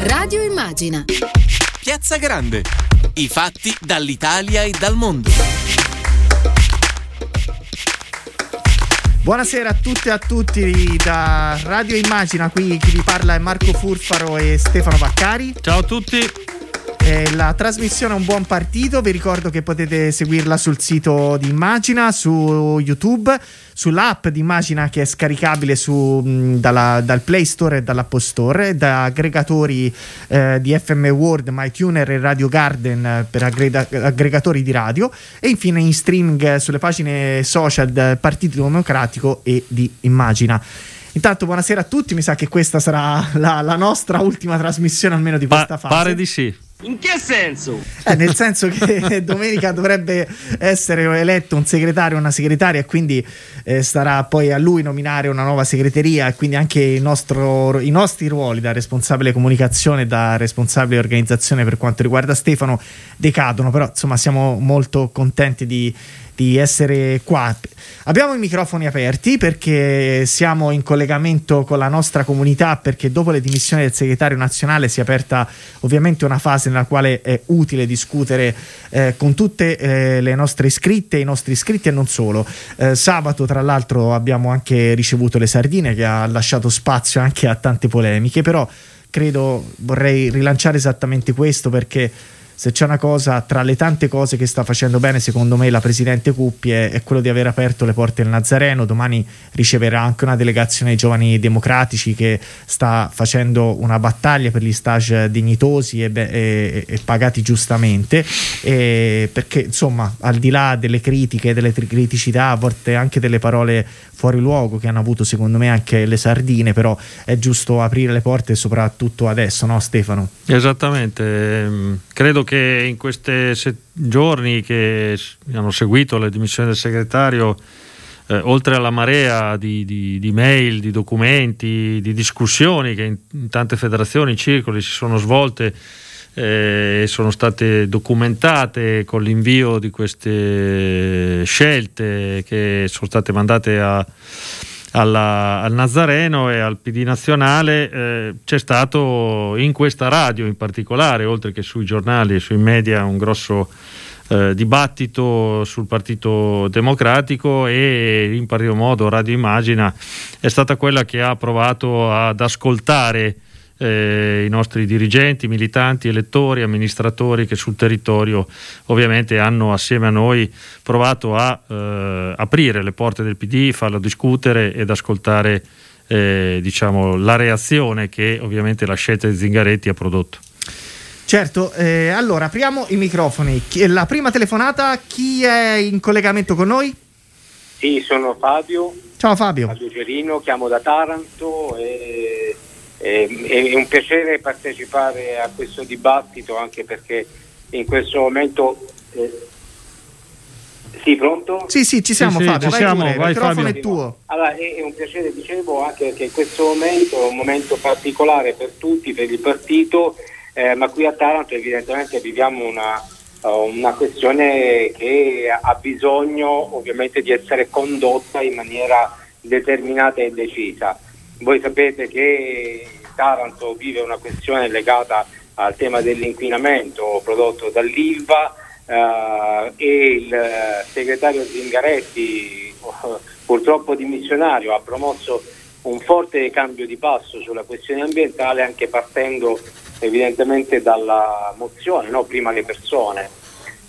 Radio Immagina. Piazza Grande. I fatti dall'Italia e dal mondo. Buonasera a tutte e a tutti da Radio Immagina, qui chi vi parla è Marco Furfaro e Stefano Vaccari. Ciao a tutti. Eh, la trasmissione è un buon partito, vi ricordo che potete seguirla sul sito di Immagina, su YouTube, sull'app di Immagina che è scaricabile su, mh, dalla, dal Play Store e dall'App Store, da aggregatori eh, di FM World, MyTuner e Radio Garden eh, per aggrega- aggregatori di radio e infine in streaming sulle pagine social del Partito Democratico e di Immagina. Intanto buonasera a tutti, mi sa che questa sarà la, la nostra ultima trasmissione almeno di questa Pa- fase. pare di sì. In che senso? Eh, nel senso che domenica dovrebbe essere eletto un segretario o una segretaria e quindi eh, starà poi a lui nominare una nuova segreteria e quindi anche il nostro- i nostri ruoli da responsabile comunicazione e da responsabile organizzazione per quanto riguarda Stefano decadono, però insomma siamo molto contenti di, di essere qua. Abbiamo i microfoni aperti perché siamo in collegamento con la nostra comunità perché dopo le dimissioni del segretario nazionale si è aperta ovviamente una fase nella quale è utile discutere eh, con tutte eh, le nostre iscritte, i nostri iscritti e non solo. Eh, sabato tra l'altro abbiamo anche ricevuto le sardine che ha lasciato spazio anche a tante polemiche, però credo vorrei rilanciare esattamente questo perché se c'è una cosa tra le tante cose che sta facendo bene secondo me la presidente Cuppi è, è quello di aver aperto le porte del Nazareno. Domani riceverà anche una delegazione dei giovani democratici che sta facendo una battaglia per gli stage dignitosi e, be- e- e pagati giustamente. E perché insomma al di là delle critiche delle tri- criticità a volte anche delle parole fuori luogo che hanno avuto secondo me anche le sardine però è giusto aprire le porte soprattutto adesso no Stefano? Esattamente, ehm, credo che in questi giorni che hanno seguito le dimissioni del segretario, eh, oltre alla marea di, di- di mail, di documenti, di discussioni che in, in tante federazioni, circoli si sono svolte eh, e sono state documentate con l'invio di queste scelte che sono state mandate a, alla- al Nazareno e al PD nazionale eh, c'è stato in questa radio in particolare, oltre che sui giornali e sui media, un grosso eh, dibattito sul Partito Democratico e in pari modo Radio Immagina è stata quella che ha provato ad ascoltare eh, i nostri dirigenti, militanti, elettori, amministratori che sul territorio ovviamente hanno assieme a noi provato a eh, aprire le porte del PD, farlo discutere ed ascoltare eh, diciamo, la reazione che ovviamente la scelta di Zingaretti ha prodotto. Certo, eh, allora apriamo i microfoni. Chi- La prima telefonata, chi è in collegamento con noi? Sì, sono Fabio, Ciao Fabio. Fabio Gerino, chiamo da Taranto e, e- è un piacere partecipare a questo dibattito anche perché in questo momento... eh, sì, pronto? Sì, sì, ci siamo sì, Fabio, ci vai siamo, pure, il vai, microfono Fabio. è tuo. Allora, è, è un piacere, dicevo, anche perché in questo momento è un momento particolare per tutti, per il partito, eh, ma qui a Taranto evidentemente viviamo una, uh, una questione che ha bisogno ovviamente di essere condotta in maniera determinata e decisa. Voi sapete che Taranto vive una questione legata al tema dell'inquinamento prodotto dall'ILVA eh, e il eh, segretario Zingaretti, purtroppo dimissionario, ha promosso un forte cambio di passo sulla questione ambientale anche partendo evidentemente dalla mozione, no? prima le persone.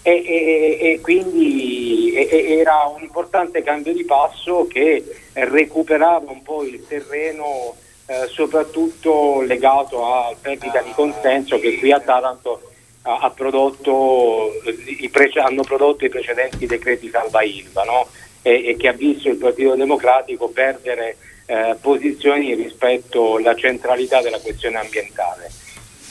E, e- e quindi era un importante cambio di passo che recuperava un po' il terreno eh, soprattutto legato al perdita di consenso che qui a Taranto ha, prodotto, i prece- hanno prodotto i precedenti decreti salva Ilva no? e, e che ha visto il Partito Democratico perdere eh, posizioni rispetto alla centralità della questione ambientale.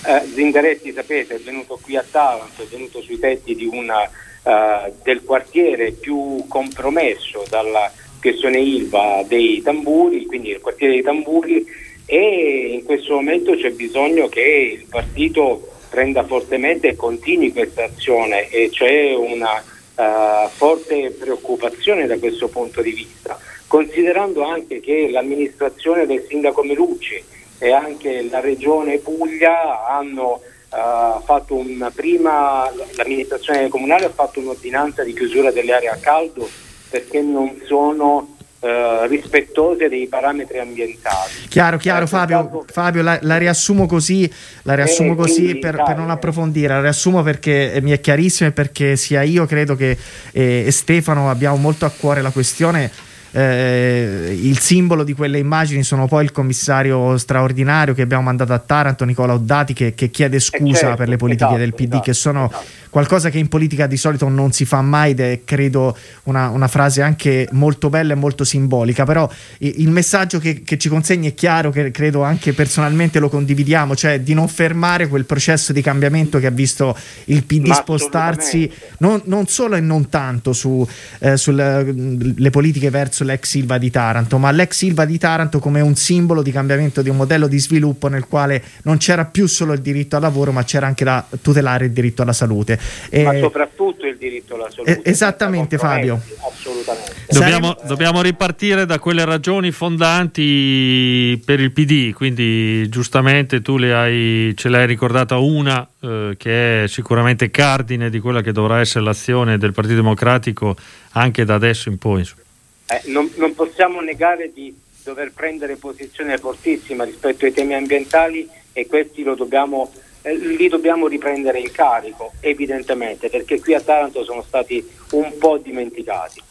Eh, Zingaretti, sapete, è venuto qui a Taranto, è venuto sui tetti una, eh, del quartiere più compromesso dalla questione Ilva dei tamburi, quindi il quartiere dei tamburi, e in questo momento c'è bisogno che il partito prenda fortemente e continui questa azione e c'è una eh, forte preoccupazione da questo punto di vista, considerando anche che l'amministrazione del sindaco Melucci e anche la regione Puglia hanno uh, fatto una prima, l'amministrazione comunale ha fatto un'ordinanza di chiusura delle aree a caldo perché non sono Uh, rispettose dei parametri ambientali. Chiaro, chiaro, eh, Fabio, Fabio la, la, riassumo così, la riassumo così per, per, non approfondire, la riassumo perché mi è chiarissimo e perché sia io credo che eh, Stefano abbiamo molto a cuore la questione eh, il simbolo di quelle immagini sono poi il commissario straordinario che abbiamo mandato a Taranto, Nicola Oddati, che, che chiede eh, scusa certo, per le politiche esatto, del PD, esatto, che sono esatto. qualcosa che in politica di solito non si fa mai ed è credo una, una frase anche molto bella e molto simbolica, però il messaggio che, che, ci consegni è chiaro, che credo anche personalmente lo condividiamo, cioè di non fermare quel processo di cambiamento che ha visto il PD Ma spostarsi non, non, solo e non tanto su, eh, sulle politiche verso l'ex Silva di Taranto, ma l'ex Silva di Taranto come un simbolo di cambiamento di un modello di sviluppo nel quale non c'era più solo il diritto al lavoro, ma c'era anche da tutelare il diritto alla salute. Eh, Ma soprattutto il diritto alla salute. Eh, esattamente Fabio. Assolutamente. Dobbiamo, dobbiamo, ripartire da quelle ragioni fondanti per il PD, quindi giustamente tu hai, ce l'hai ricordata una eh, che è sicuramente cardine di quella che dovrà essere l'azione del Partito Democratico anche da adesso in poi. Eh, non, non possiamo negare di dover prendere posizione fortissima rispetto ai temi ambientali e questi dobbiamo eh, li dobbiamo riprendere in carico, evidentemente, perché qui a Taranto sono stati un po' dimenticati.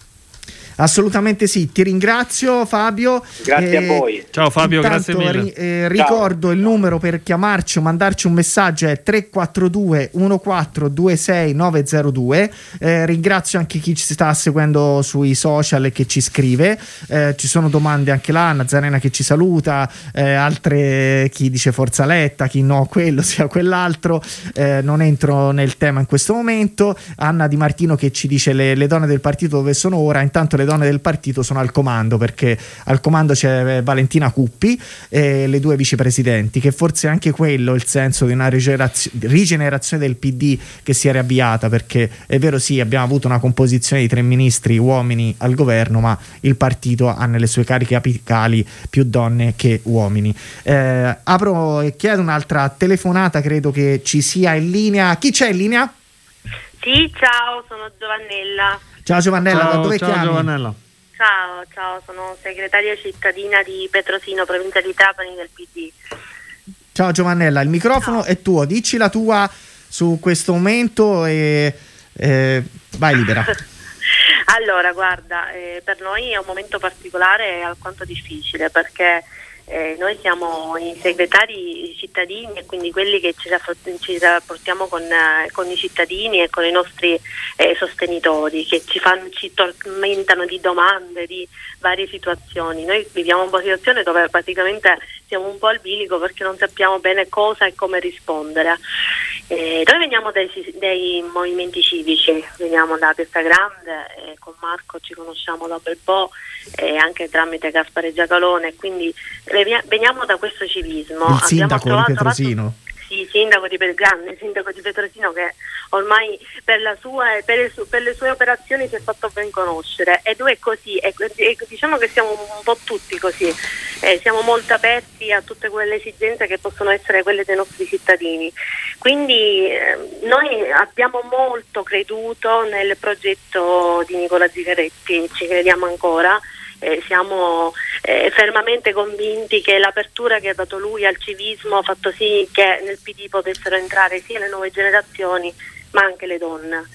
Assolutamente sì, ti ringrazio Fabio. Grazie eh, a voi. Ciao Fabio, grazie mille. Ri- eh, ricordo Ciao. il numero per chiamarci o mandarci un messaggio è 342 1426 902. Eh, ringrazio anche chi ci sta seguendo sui social e che ci scrive. Eh, ci sono domande anche là, Nazarena che ci saluta, eh, altre chi dice Forza Letta, chi no, quello sia quell'altro. Eh, non entro nel tema in questo momento. Anna Di Martino che ci dice le, le donne del partito dove sono ora, intanto le donne del partito sono al comando perché al comando c'è eh, Valentina Cuppi e le due vicepresidenti, che forse è anche quello il senso di una rigenerazione del PD che si è riavviata perché è vero sì abbiamo avuto una composizione di tre ministri uomini al governo ma il partito ha nelle sue cariche apicali più donne che uomini. Eh, apro e chiedo un'altra telefonata, credo che ci sia in linea. Chi c'è in linea? Sì, ciao, sono Giovannella. Ciao Giovannella, ciao, da dove ciao, chiami? Giovannella. Ciao, ciao, sono segretaria cittadina di Petrosino, provincia di Trapani del PD. Ciao Giovannella, il microfono ciao. è tuo, dici la tua su questo momento e eh, vai libera. allora, guarda, eh, per noi è un momento particolare e alquanto difficile perché eh, noi siamo i segretari cittadini e quindi quelli che ci, rapportiamo con, eh, con, i cittadini e con i nostri eh, sostenitori che ci, fanno, ci tormentano di domande, di varie situazioni. Noi viviamo una situazione dove praticamente siamo un po' al bilico perché non sappiamo bene cosa e come rispondere. Eh, noi veniamo dai, dai, movimenti civici, veniamo da Piazza Grande, eh, con Marco ci conosciamo da un bel po', eh, anche tramite Gaspare Giacalone, quindi veniamo da questo civismo. Il sindaco trovato, di Petrosino. Sì, sindaco di Belgrano, sindaco di Petrosino che ormai per, sua, per, le sue, per, le sue, operazioni si è fatto ben conoscere. E lui è così e, e diciamo che siamo un po' tutti così, eh, siamo molto aperti a tutte quelle esigenze che possono essere quelle dei nostri cittadini. Quindi eh, noi abbiamo molto creduto nel progetto di Nicola Zigaretti, ci crediamo ancora. Eh, siamo eh, fermamente convinti che l'apertura che ha dato lui al civismo ha fatto sì che nel PD potessero entrare sia le nuove generazioni ma anche le donne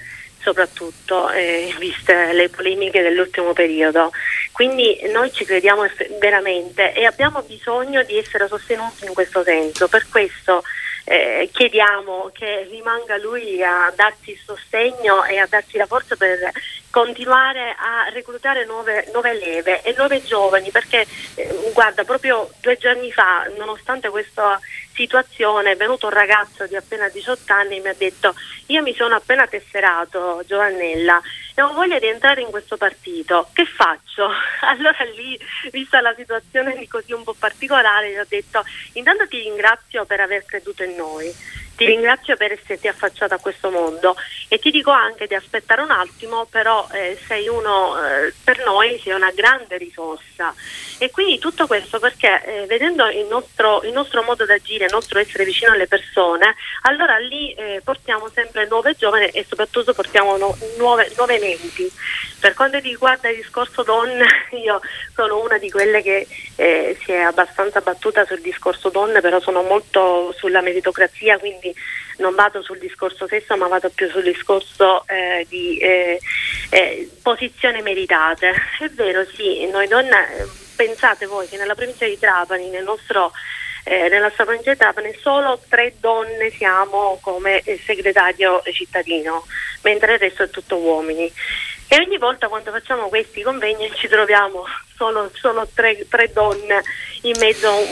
soprattutto eh, viste le polemiche dell'ultimo periodo. Quindi noi ci crediamo veramente e abbiamo bisogno di essere sostenuti in questo senso. Per questo eh, chiediamo che rimanga lui a darci il sostegno e a darci la forza per continuare a reclutare nuove, nuove leve e nuove giovani perché eh, guarda proprio due giorni fa nonostante questa situazione è venuto un ragazzo di appena 18 anni e mi ha detto io mi sono appena tesserato Giovannella e ho voglia di entrare in questo partito, che faccio? Allora lì, vista la situazione così un po' particolare, gli ho detto intanto ti ringrazio per aver creduto in noi Ti ringrazio per esserti affacciata a questo mondo e ti dico anche di aspettare un attimo, però eh, sei uno, eh, per noi sei una grande risorsa. E quindi tutto questo perché eh, vedendo il nostro, il nostro, modo di agire, il nostro essere vicino alle persone, allora lì eh, portiamo sempre nuove giovani e soprattutto portiamo no, nuove, nuove menti. Per quanto riguarda il discorso donne, io sono una di quelle che eh, si è abbastanza battuta sul discorso donne, però sono molto sulla meritocrazia, quindi non vado sul discorso sesso, ma vado più sul discorso eh, di eh, eh, posizioni meritate. È vero, sì, noi donne, pensate voi che nella provincia di Trapani, nel nostro eh, nella nostra provincia di Trapani solo tre donne siamo come segretario cittadino, mentre il resto è tutto uomini. E ogni volta quando facciamo questi convegni ci troviamo solo, solo tre, tre, donne in mezzo a un,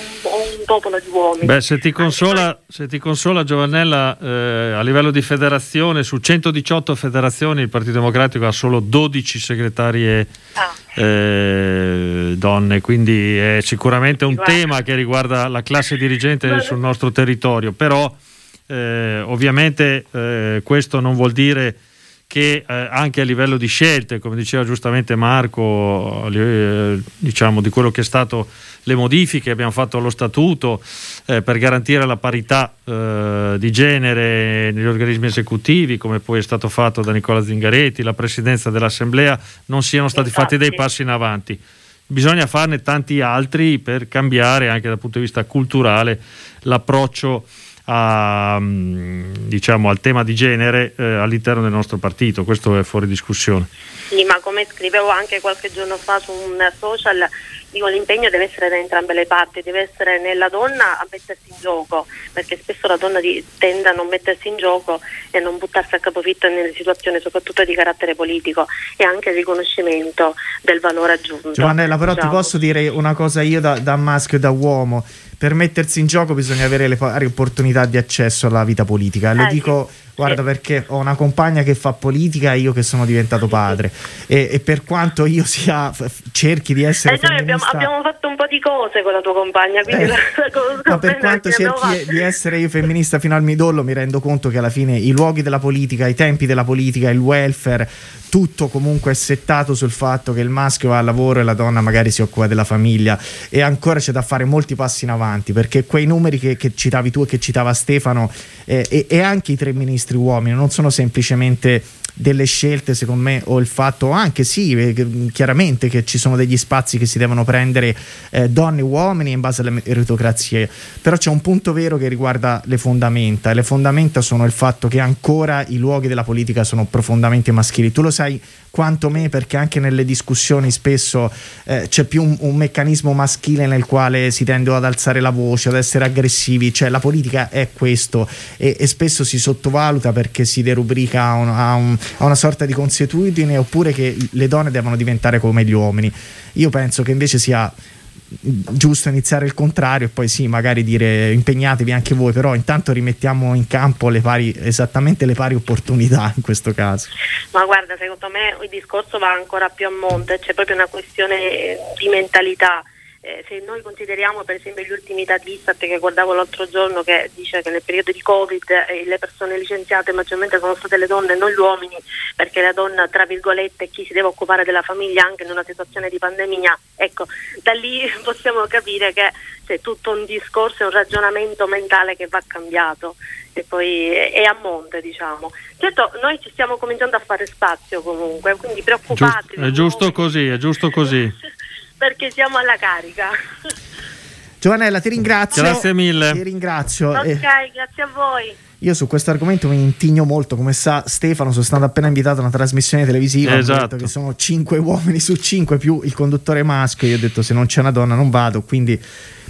un, popolo di uomini. Beh, se ti consola, se ti consola Giovannella, eh, a livello di federazione, su 118 federazioni il Partito Democratico ha solo 12 segretarie ah. eh, donne, quindi è sicuramente un Guarda. tema che riguarda la classe dirigente Guarda. sul nostro territorio, però eh, ovviamente eh, questo non vuol dire che eh, anche a livello di scelte, come diceva giustamente Marco, eh, diciamo di quello che è stato le modifiche che abbiamo fatto allo statuto eh, per garantire la parità eh, di genere negli organismi esecutivi, come poi è stato fatto da Nicola Zingaretti, la presidenza dell'Assemblea, non siano stati fatti dei passi in avanti. Bisogna farne tanti altri per cambiare anche dal punto di vista culturale l'approccio a, mm, diciamo, al tema di genere eh, all'interno del nostro partito, questo è fuori discussione. Sì, ma come scrivevo anche qualche giorno fa su un social, dico, l'impegno deve essere da entrambe le parti, deve essere nella donna a mettersi in gioco, perché spesso la donna tende a non mettersi in gioco e a non buttarsi a capofitto nelle situazioni soprattutto di carattere politico e anche il riconoscimento del valore aggiunto. Giovannella, però diciamo. ti posso dire una cosa io da, da maschio e da uomo per mettersi in gioco bisogna avere le pari opportunità di accesso alla vita politica. Le eh, dico, sì. Guarda, perché ho una compagna che fa politica e io che sono diventato padre. E, e per quanto io sia cerchi di essere. Eh, noi abbiamo, abbiamo, fatto un po' di cose con la tua compagna, quindi eh, la, la ma per quanto cerchi di essere io femminista fino al midollo, mi rendo conto che alla fine i luoghi della politica, i tempi della politica, il welfare tutto comunque è settato sul fatto che il maschio va al lavoro e la donna magari si occupa della famiglia e ancora c'è da fare molti passi in avanti perché quei numeri che, che citavi tu e che citava Stefano eh, e, e anche i tre ministri uomini non sono semplicemente delle scelte, secondo me, o il fatto anche sì, eh, chiaramente che ci sono degli spazi che si devono prendere eh, donne e uomini in base alle meritocrazie, però c'è un punto vero che riguarda le fondamenta. E le fondamenta sono il fatto che ancora i luoghi della politica sono profondamente maschili. Tu lo sai quanto me perché anche nelle discussioni spesso eh, c'è più un, un, meccanismo maschile nel quale si tende ad alzare la voce, ad essere aggressivi, cioè la politica è questo. E, e spesso si sottovaluta perché si derubrica a, un, a, un, a una sorta di consuetudine oppure che le donne devono diventare come gli uomini. Io penso che invece sia giusto iniziare il contrario e poi sì, magari dire impegnatevi anche voi, però intanto rimettiamo in campo le pari, esattamente le pari opportunità in questo caso. Ma guarda, secondo me il discorso va ancora più a monte, c'è proprio una questione di mentalità eh, se noi consideriamo per esempio gli ultimi dati Istat che guardavo l'altro giorno che dice che nel periodo di Covid eh, le persone licenziate maggiormente sono state le donne e non gli uomini perché la donna tra virgolette è chi si deve occupare della famiglia anche in una situazione di pandemia ecco da lì possiamo capire che c'è tutto un discorso e un ragionamento mentale che va cambiato e poi è a monte diciamo. Certo noi ci stiamo cominciando a fare spazio comunque quindi preoccupatevi è giusto così è giusto così perché siamo alla carica. Giovanella, ti ringrazio. Grazie mille. Ti ringrazio. Ok, eh, grazie a voi. Io su questo argomento mi intigno molto, come sa Stefano, sono stato appena invitato a una trasmissione televisiva, esatto. ho detto che sono cinque uomini su cinque più il conduttore maschio, io ho detto se non c'è una donna non vado, quindi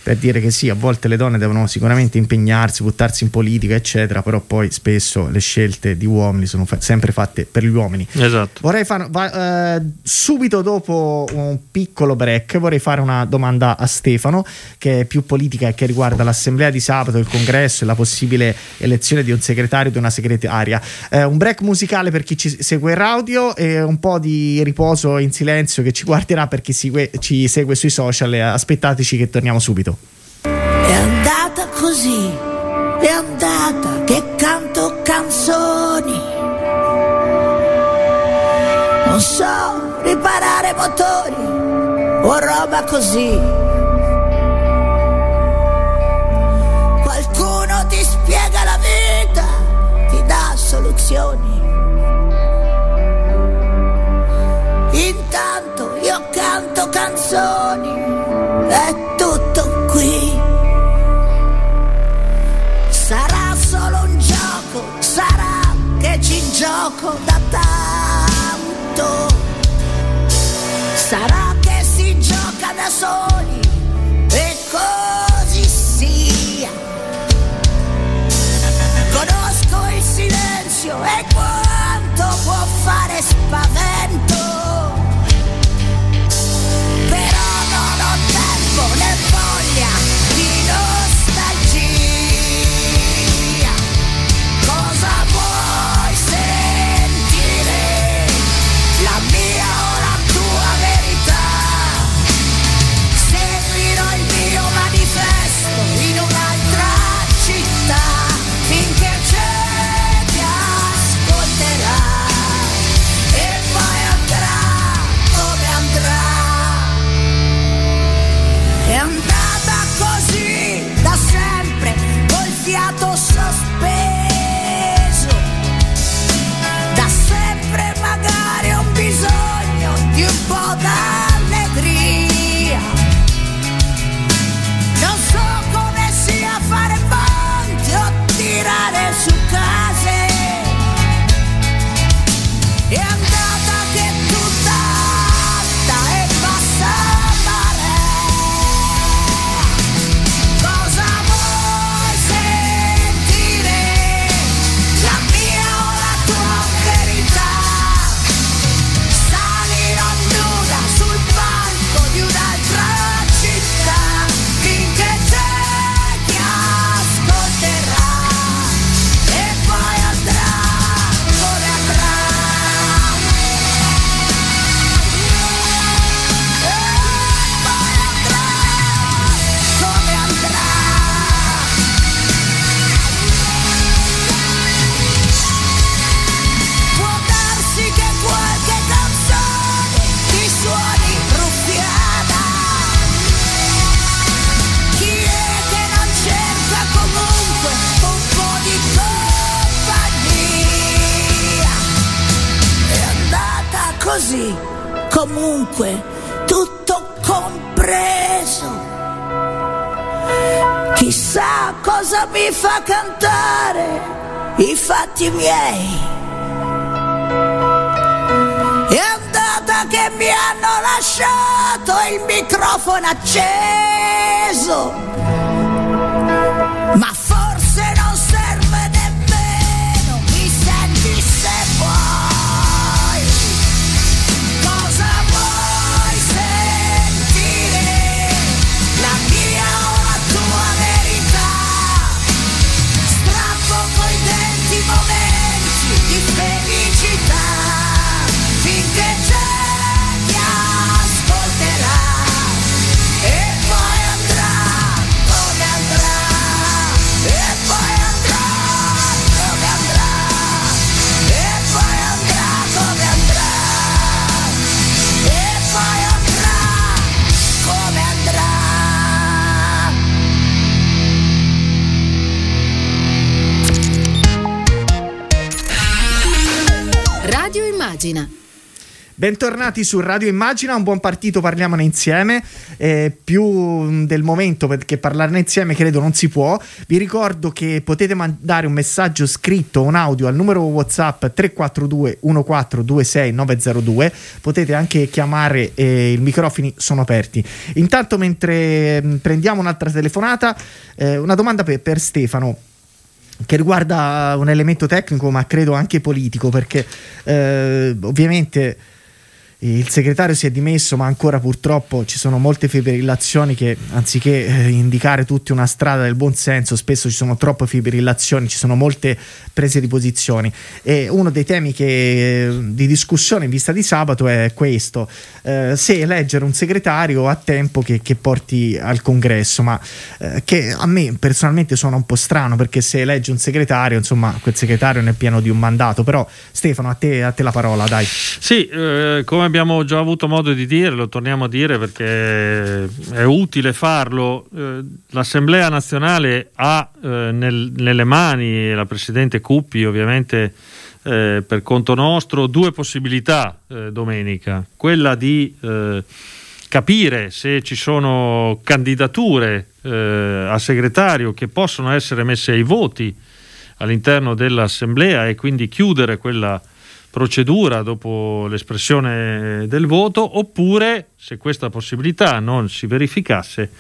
per dire che sì, a volte le donne devono sicuramente impegnarsi, buttarsi in politica, eccetera, però poi spesso le scelte di uomini sono fa- sempre fatte per gli uomini. Esatto. Vorrei fare va, eh, subito dopo un piccolo break, vorrei fare una domanda a Stefano, che è più politica e che riguarda l'assemblea di sabato, il congresso e la possibile elezione di un segretario e di una segretaria. Eh, un break musicale per chi ci segue in radio e un po' di riposo in silenzio che ci guarderà per chi segue, ci segue sui social. Aspettateci che torniamo subito. Andata così, è andata che canto canzoni. Non so riparare motori o roba così. Qualcuno ti spiega la vita, ti dà soluzioni. Intanto io canto canzoni, è tutto qui. Gioco da tanto. Sarà che si gioca da soli e così sia. Conosco il silenzio e quanto può fare spavento. Fatti miei. È andata che mi hanno lasciato il microfono acceso. Immagina. Bentornati su Radio Immagina, un buon partito, parliamone insieme. Eh, più mh, del momento perché parlarne insieme credo non si può. Vi ricordo che potete mandare un messaggio scritto, un audio al numero WhatsApp 342 1426 902. Potete anche chiamare, eh, i microfoni sono aperti. Intanto, mentre mh, prendiamo un'altra telefonata, eh, una domanda per, per Stefano che riguarda un elemento tecnico ma credo anche politico perché eh, ovviamente il segretario si è dimesso, ma ancora purtroppo ci sono molte fibrillazioni che anziché eh, indicare tutti una strada del buon senso, spesso ci sono troppe fibrillazioni, ci sono molte prese di posizioni. E uno dei temi che, eh, di discussione in vista di sabato è questo: eh, se eleggere un segretario a tempo che, che porti al congresso, ma eh, che a me personalmente suona un po' strano perché se elegge un segretario, insomma, quel segretario ne è pieno di un mandato. Però, Stefano, a te, a te la parola, dai. Sì, eh, come abbiamo già avuto modo di dire, lo torniamo a dire perché è utile farlo. Eh, L'Assemblea nazionale ha eh, nel, nelle mani, la Presidente Cuppi ovviamente eh, per conto nostro, due possibilità domenica. Quella di capire se ci sono candidature a segretario che possono essere messe ai voti all'interno dell'Assemblea e quindi chiudere quella procedura dopo l'espressione del voto, oppure, se questa possibilità non si verificasse,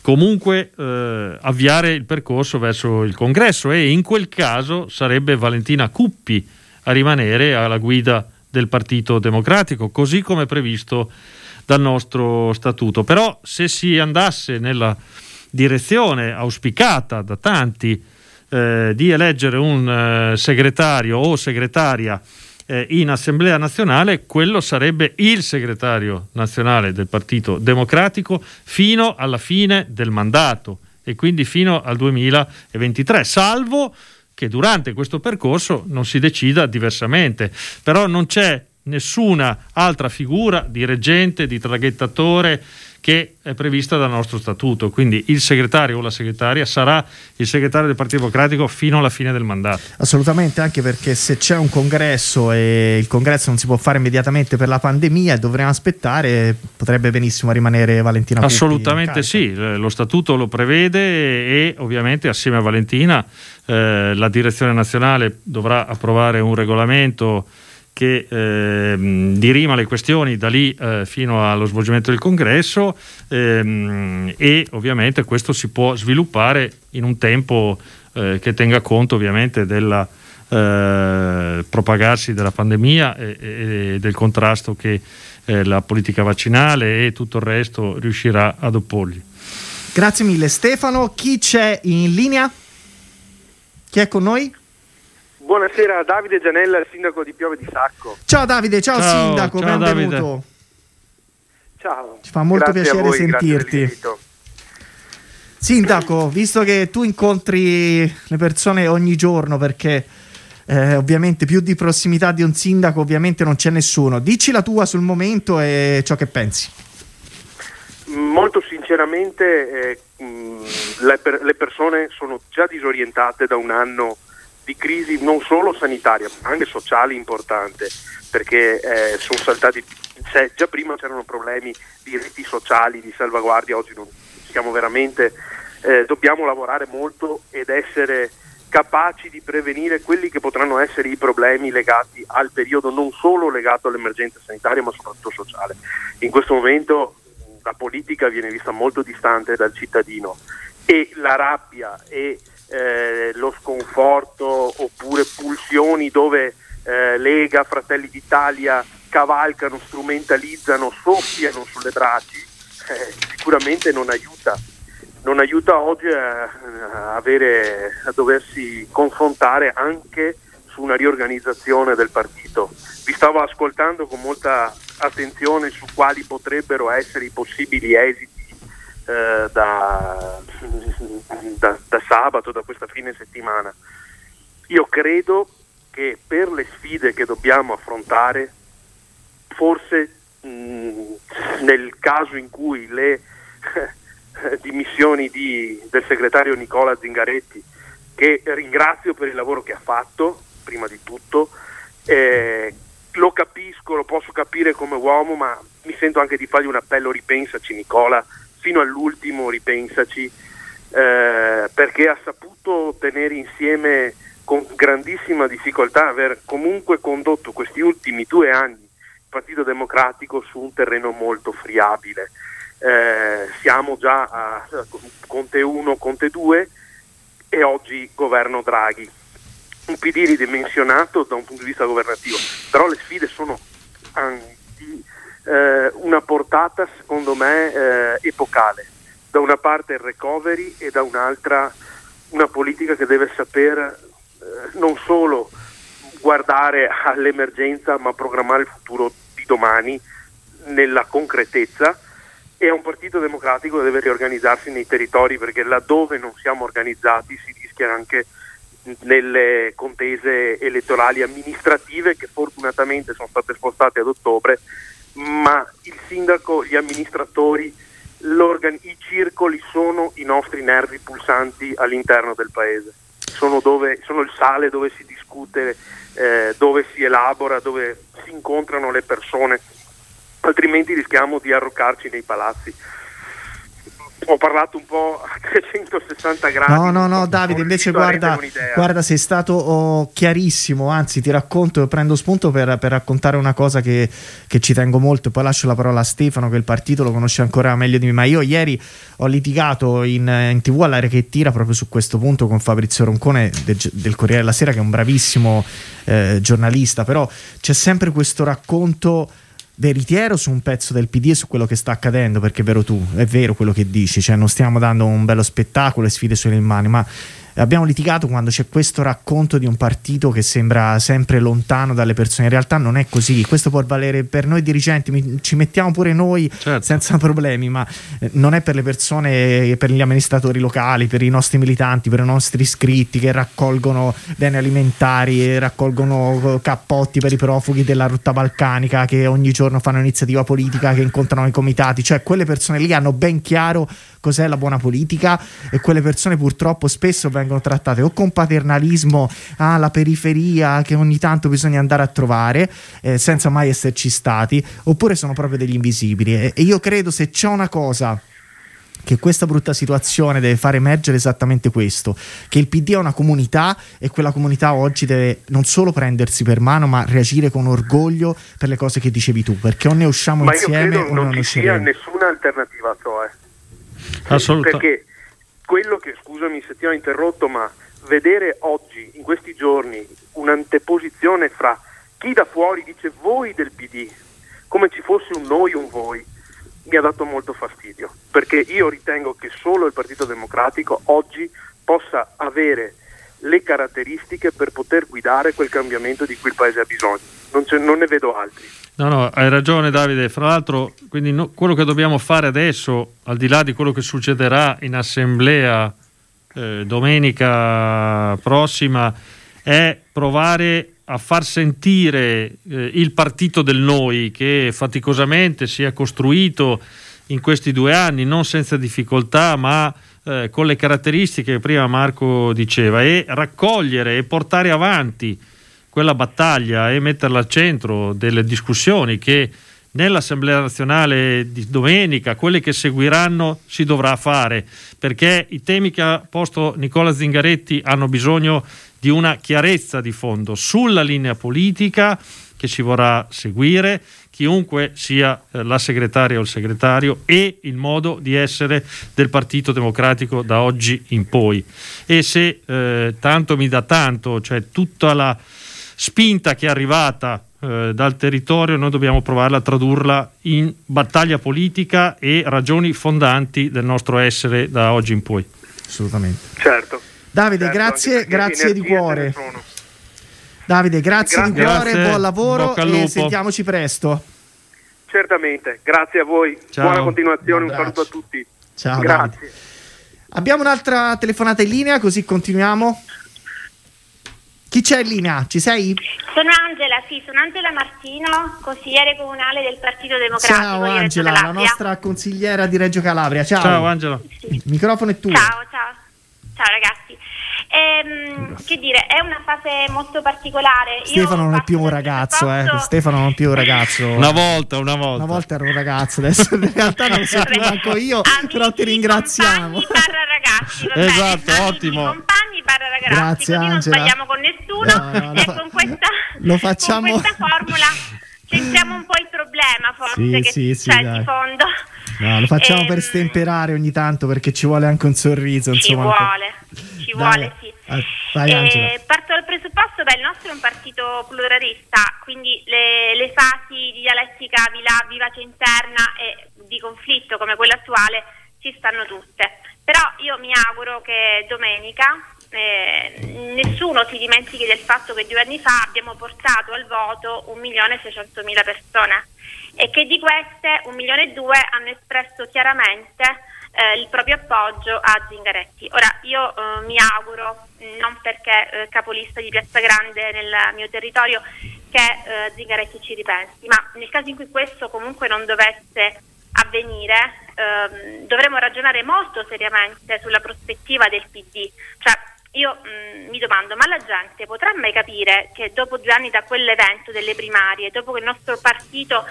comunque eh, avviare il percorso verso il congresso e in quel caso sarebbe Valentina Cuppi a rimanere alla guida del Partito Democratico, così come previsto dal nostro statuto. Però se si andasse nella direzione auspicata da tanti eh, di eleggere un eh, segretario o segretaria eh, in Assemblea nazionale, quello sarebbe il segretario nazionale del Partito Democratico fino alla fine del mandato e quindi fino al 2023, salvo che durante questo percorso non si decida diversamente. Però non c'è nessuna altra figura di reggente, di traghettatore che è prevista dal nostro statuto. Quindi il segretario o la segretaria sarà il segretario del Partito Democratico fino alla fine del mandato. Assolutamente, anche perché se c'è un congresso e il congresso non si può fare immediatamente per la pandemia e dovremo aspettare, potrebbe benissimo rimanere Valentina Assolutamente sì, lo statuto lo prevede e ovviamente assieme a Valentina eh, la direzione nazionale dovrà approvare un regolamento che eh, dirima le questioni da lì eh, fino allo svolgimento del congresso ehm, e ovviamente questo si può sviluppare in un tempo eh, che tenga conto ovviamente del eh, propagarsi della pandemia e, e, del contrasto che eh, la politica vaccinale e tutto il resto riuscirà ad opporgli. Grazie mille Stefano, chi c'è in linea? Chi è con noi? Buonasera, Davide Gianella, il sindaco di Piove di Sacco. Ciao Davide, ciao, ciao sindaco, ciao, benvenuto. Davide. Ciao. Ci fa molto grazie piacere voi, sentirti. Sindaco, visto che tu incontri le persone ogni giorno perché eh, ovviamente più di prossimità di un sindaco ovviamente non c'è nessuno, dici la tua sul momento e ciò che pensi. Molto sinceramente eh, le, per- le persone sono già disorientate da un anno di crisi non solo sanitaria ma anche sociale importante perché eh, sono saltati cioè, già prima c'erano problemi di reti sociali di salvaguardia oggi non siamo veramente eh, dobbiamo lavorare molto ed essere capaci di prevenire quelli che potranno essere i problemi legati al periodo non solo legato all'emergenza sanitaria ma soprattutto sociale. In questo momento la politica viene vista molto distante dal cittadino e la rabbia e eh, lo sconforto oppure pulsioni dove eh, Lega, Fratelli d'Italia cavalcano, strumentalizzano, soffiano sulle braci, eh, sicuramente non aiuta. Non aiuta oggi a, avere, a doversi confrontare anche su una riorganizzazione del partito. Vi stavo ascoltando con molta attenzione su quali potrebbero essere i possibili esiti eh, da, da, da sabato, da questa fine settimana. Io credo che per le sfide che dobbiamo affrontare, forse mh, nel caso in cui le dimissioni di, del segretario Nicola Zingaretti, che ringrazio per il lavoro che ha fatto, prima di tutto, eh, lo capisco, lo posso capire come uomo, ma mi sento anche di fargli un appello, ripensaci Nicola, fino all'ultimo ripensaci, eh, perché ha saputo tenere insieme con grandissima difficoltà, aver comunque condotto questi ultimi due anni il Partito Democratico su un terreno molto friabile. Eh, siamo già a Conte 1, Conte 2 e oggi governo Draghi. Un PD ridimensionato da un punto di vista governativo, però le sfide sono eh, una portata secondo me eh, epocale. Da una parte il recovery e da un'altra una politica che deve saper eh, non solo guardare all'emergenza ma programmare il futuro di domani nella concretezza e un partito democratico deve riorganizzarsi nei territori perché laddove non siamo organizzati si rischia anche nelle contese elettorali amministrative che fortunatamente sono state spostate ad ottobre, ma il sindaco, gli amministratori, i circoli sono i nostri nervi pulsanti all'interno del paese, sono, dove, sono il sale dove si discute, eh, dove si elabora, dove si incontrano le persone, altrimenti rischiamo di arroccarci nei palazzi ho parlato un po' a 360 gradi. No, no, no, Davide, invece guarda, guarda, sei stato oh, chiarissimo, anzi ti racconto, prendo spunto per, per raccontare una cosa che, che, ci tengo molto poi lascio la parola a Stefano che il partito lo conosce ancora meglio di me, ma io ieri ho litigato in, in tv all'area che tira proprio su questo punto con Fabrizio Roncone del, del Corriere della Sera che è un bravissimo eh, giornalista, però c'è sempre questo racconto veritiero su un pezzo del PD e su quello che sta accadendo, perché è vero tu, è vero quello che dici, cioè non stiamo dando un bello spettacolo e sfide sulle mani, ma abbiamo litigato quando c'è questo racconto di un partito che sembra sempre lontano dalle persone. In realtà non è così. Questo può valere per noi dirigenti, ci mettiamo pure noi certo. senza problemi, ma eh, non è per le persone, per gli amministratori locali, per i nostri militanti, per i nostri iscritti che raccolgono beni alimentari, raccolgono cappotti per i profughi della rotta balcanica, che ogni giorno fanno iniziativa politica, che incontrano i comitati. Cioè, quelle persone lì hanno ben chiaro cos'è la buona politica e quelle persone purtroppo spesso vengono trattate o con paternalismo alla ah, periferia che ogni tanto bisogna andare a trovare eh, senza mai esserci stati oppure sono proprio degli invisibili e, e io credo se c'è una cosa che questa brutta situazione deve far emergere esattamente questo, che il PD è una comunità e quella comunità oggi deve non solo prendersi per mano, ma reagire con orgoglio per le cose che dicevi tu, perché o ne usciamo ma insieme o non, non ci sia nessuna alternativa a ciò. Eh. Assolutamente. Perché quello che, scusami se ti ho interrotto, ma vedere oggi, in questi giorni, un'anteposizione fra chi da fuori dice voi del PD, come ci fosse un noi un voi, mi ha dato molto fastidio, perché io ritengo che solo il Partito Democratico oggi possa avere le caratteristiche per poter guidare quel cambiamento di cui il Paese ha bisogno, non, non ne vedo altri. No, no, hai ragione Davide. Fra l'altro, quindi no, quello che dobbiamo fare adesso, al di là di quello che succederà in assemblea eh, domenica prossima, è provare a far sentire eh, il partito del noi che faticosamente si è costruito in questi due anni, non senza difficoltà, ma eh, con le caratteristiche che prima Marco diceva, e raccogliere e portare avanti quella battaglia e metterla al centro delle discussioni che nell'Assemblea nazionale di domenica, quelle che seguiranno, si dovrà fare, perché i temi che ha posto Nicola Zingaretti hanno bisogno di una chiarezza di fondo sulla linea politica che si vorrà seguire, chiunque sia eh, la segretaria o il segretario e il modo di essere del Partito Democratico da oggi in poi. E se eh, tanto mi dà tanto, cioè tutta la spinta che è arrivata eh, dal territorio, noi dobbiamo provarla a tradurla in battaglia politica e ragioni fondanti del nostro essere da oggi in poi. Assolutamente. Certo. Davide, certo, grazie, grazie di cuore. Davide, grazie, grazie, di cuore, grazie, buon lavoro e sentiamoci presto. Certamente, grazie a voi. Ciao. Buona continuazione, un, un saluto a tutti. Ciao. Grazie. Davide. Abbiamo un'altra telefonata in linea, così continuiamo. Chi c'è in linea? Ci sei? Sono Angela, sì, sono Angela Martino, consigliere comunale del Partito Democratico. Ciao Angela, la nostra consigliera di Reggio Calabria. Ciao. Ciao Angela. Sì. Il microfono è tuo. Ciao, ciao. Ciao ragazzi. Ehm, che dire, è una fase molto particolare. Stefano non è più un ragazzo, eh. Stefano non è più un ragazzo. Una volta, una volta. Una volta era un ragazzo, adesso in realtà non so più manco io, Amici, però ti ringraziamo. barra ragazzi, esatto, bene? ottimo. compagni barra ragazzi, Grazie, così Angela. non sbagliamo con nessuno no, no, e con questa, lo facciamo... con questa formula centriamo un po' il problema forse Sì, che sì, sì, c'è dai. di fondo. No, lo facciamo Ehm, per stemperare ogni tanto perché ci vuole anche un sorriso. Ci Insomma, vuole, ci ci Dai. vuole, sì. Vai, Angela. Eh, parto dal presupposto, beh, il nostro è un partito pluralista, quindi le, le fasi di dialettica vila- vivace interna e di conflitto come quella attuale ci stanno tutte. Però io mi auguro che domenica eh, nessuno si dimentichi del fatto che due anni fa abbiamo portato al voto 1.600.000 persone e che di queste 1 milione e due hanno espresso chiaramente eh, il proprio appoggio a Zingaretti. Ora io eh, mi auguro, mh, non perché eh, capolista di Piazza Grande nel mio territorio, che eh, Zingaretti ci ripensi, ma nel caso in cui questo comunque non dovesse avvenire, ehm, dovremo ragionare molto seriamente sulla prospettiva del PD. Cioè, io mh, mi domando, ma la gente potrà mai capire che dopo due anni da quell'evento delle primarie, dopo che il nostro partito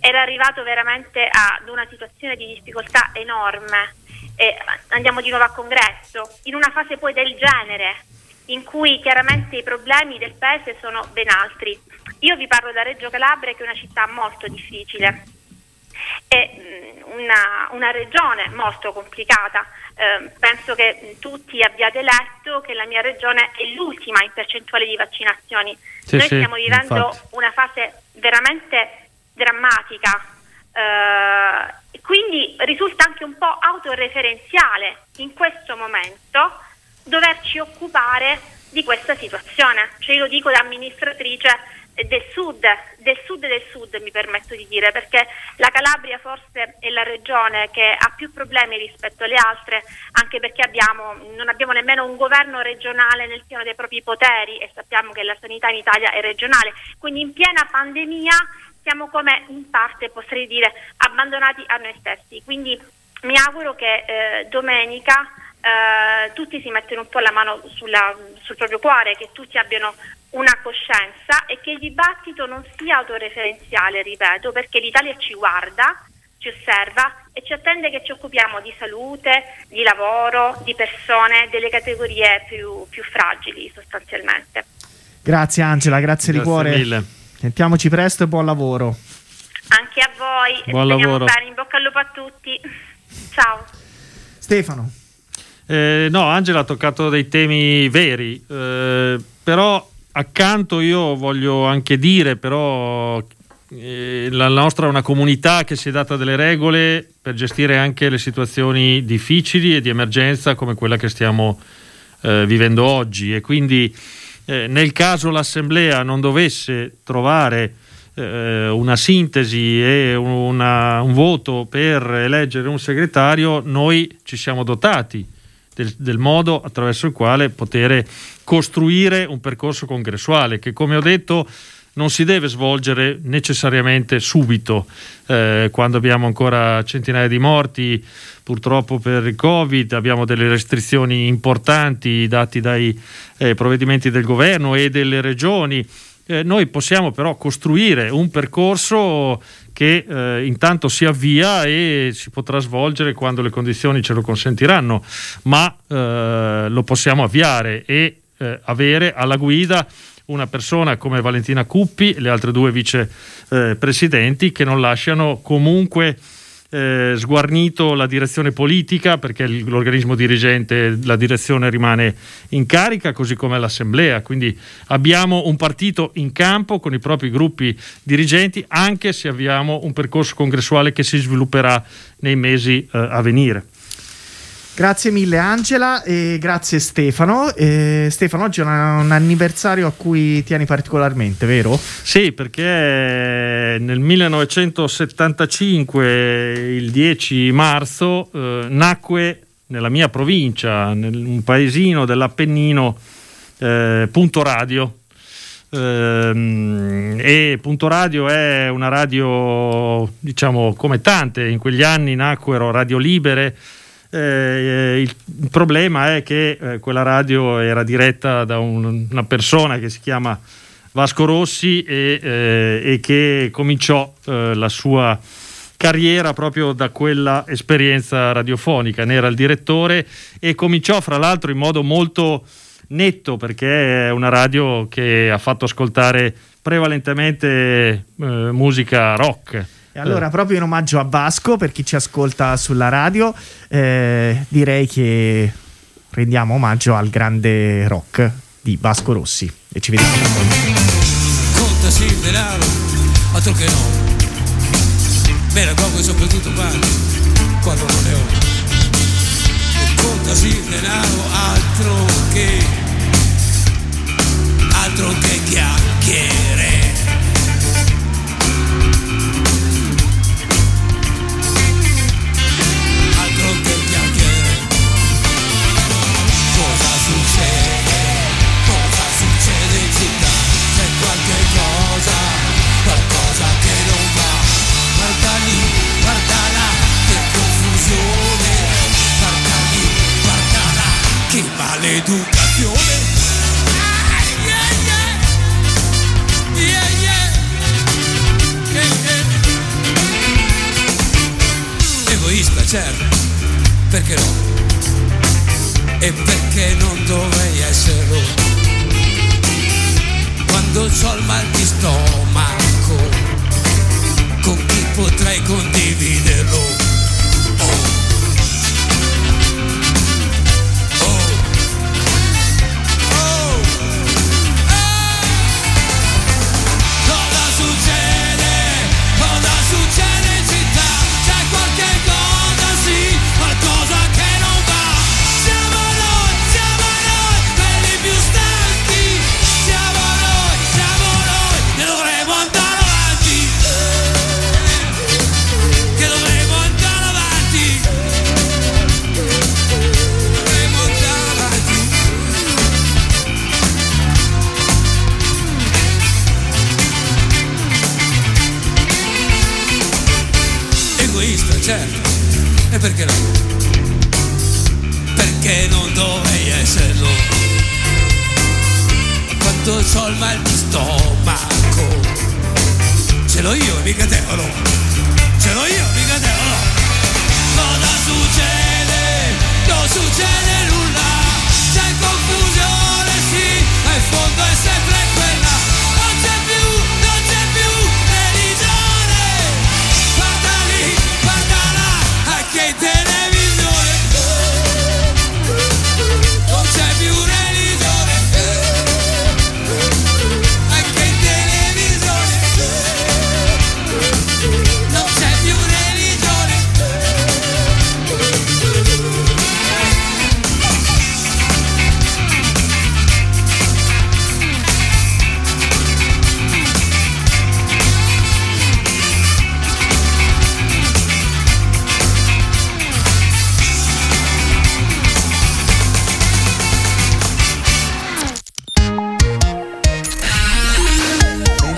era arrivato veramente ad una situazione di difficoltà enorme e andiamo di nuovo a congresso, in una fase poi del genere, in cui chiaramente i problemi del paese sono ben altri. Io vi parlo da Reggio Calabria, che è una città molto difficile è mh, una, una regione molto complicata. Eh, penso che tutti abbiate letto che la mia regione è l'ultima in percentuale di vaccinazioni. Sì, Noi sì, stiamo vivendo infatti. una fase veramente drammatica. eh, quindi risulta anche un po' autoreferenziale in questo momento doverci occupare di questa situazione. Cioè io lo dico da amministratrice del sud, del sud del sud mi permetto di dire, perché la Calabria forse è la regione che ha più problemi rispetto alle altre, anche perché abbiamo, non abbiamo nemmeno un governo regionale nel piano dei propri poteri e sappiamo che la sanità in Italia è regionale, quindi in piena pandemia siamo come in parte, potrei dire, abbandonati a noi stessi. Quindi mi auguro che eh, domenica eh, tutti si mettano un po' la mano sulla- sul proprio cuore, che tutti abbiano una coscienza e che il dibattito non sia autoreferenziale, ripeto, perché l'Italia ci guarda, ci osserva e ci attende che ci occupiamo di salute, di lavoro, di persone, delle categorie più, più fragili sostanzialmente. Grazie Angela, grazie, di Grazie cuore. mille. Sentiamoci presto e buon lavoro. Anche a voi, Buon speriamo lavoro. bene, in bocca al lupo a tutti. Ciao. Stefano. Eh, no, Angela ha toccato dei temi veri, eh, però accanto io voglio anche dire, però eh, la nostra è una comunità che si è data delle regole per gestire anche le situazioni difficili e di emergenza come quella che stiamo eh, vivendo oggi e quindi eh, nel caso l'Assemblea non dovesse trovare eh, una sintesi e una- un voto per eleggere un segretario, noi ci siamo dotati del, del modo attraverso il quale poter costruire un percorso congressuale che, come ho detto, non si deve svolgere necessariamente subito, eh, quando abbiamo ancora centinaia di morti, purtroppo per il Covid, abbiamo delle restrizioni importanti dati dai eh, provvedimenti del governo e delle regioni. Eh, noi possiamo però costruire un percorso che eh, intanto si avvia e si potrà svolgere quando le condizioni ce lo consentiranno, ma eh, lo possiamo avviare e eh, avere alla guida una persona come Valentina Cuppi e le altre due vicepresidenti che non lasciano comunque eh, sguarnito la direzione politica perché l'organismo dirigente, la direzione rimane in carica, così come l'assemblea. Quindi abbiamo un partito in campo con i propri gruppi dirigenti, anche se avviamo un percorso congressuale che si svilupperà nei mesi eh, a venire. Grazie mille Angela e grazie Stefano. Eh, Stefano, oggi è una- un anniversario a cui tieni particolarmente, vero? Sì, perché nel 1975, il 10 marzo, eh, nacque nella mia provincia, in un paesino dell'Appennino, eh, Punto Radio. Ehm, e Punto Radio è una radio, diciamo, come tante, in quegli anni nacquero radio libere. Eh, il, problema è che eh, quella radio era diretta da un- una persona che si chiama Vasco Rossi e, eh, e che cominciò eh, la sua carriera proprio da quella esperienza radiofonica. Ne era il direttore e cominciò fra l'altro in modo molto netto perché è una radio che ha fatto ascoltare prevalentemente eh, musica rock. E allora, proprio in omaggio a Vasco, per chi ci ascolta sulla radio, eh, direi che rendiamo omaggio al grande rock di Vasco Rossi e ci vediamo conta sì il denaro, altro che no. Me la gioco soprattutto quando, quando non ne ho. E conta sì il denaro, altro che, altro che chiacchiere. Maleducazione. Ah, yeah. Egoista, certo, perché no? E perché non dovrei esserlo? Quando ho il mal di stomaco, con chi potrei condividerlo?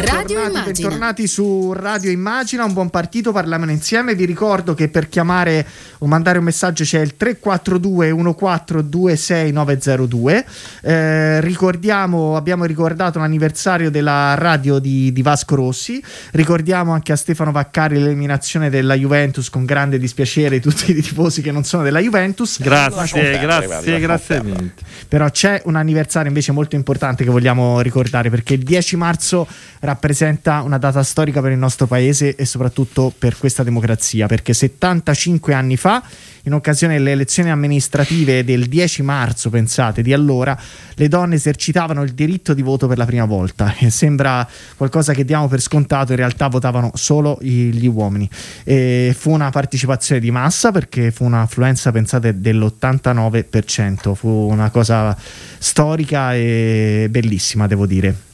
Radio Bentornati, Immagina. bentornati su Radio Immagina, un buon partito, parliamone insieme. Vi ricordo che per chiamare o mandare un messaggio c'è il 342 1426902. Eh, ricordiamo, abbiamo ricordato l'anniversario della radio di, di Vasco Rossi. Ricordiamo anche a Stefano Vaccari l'eliminazione della Juventus con grande dispiacere di tutti i tifosi che non sono della Juventus. Grazie, grazie, grazie mille. Però c'è un anniversario invece molto importante che vogliamo ricordare perché il 10 marzo rappresenta una data storica per il nostro paese e soprattutto per questa democrazia, perché 75 anni fa, in occasione delle elezioni amministrative del 10 marzo, pensate, di allora, le donne esercitavano il diritto di voto per la prima volta. E sembra qualcosa che diamo per scontato, in realtà votavano solo gli uomini. E fu una partecipazione di massa perché fu un'affluenza, pensate, dell'89%. Fu una cosa storica e bellissima, devo dire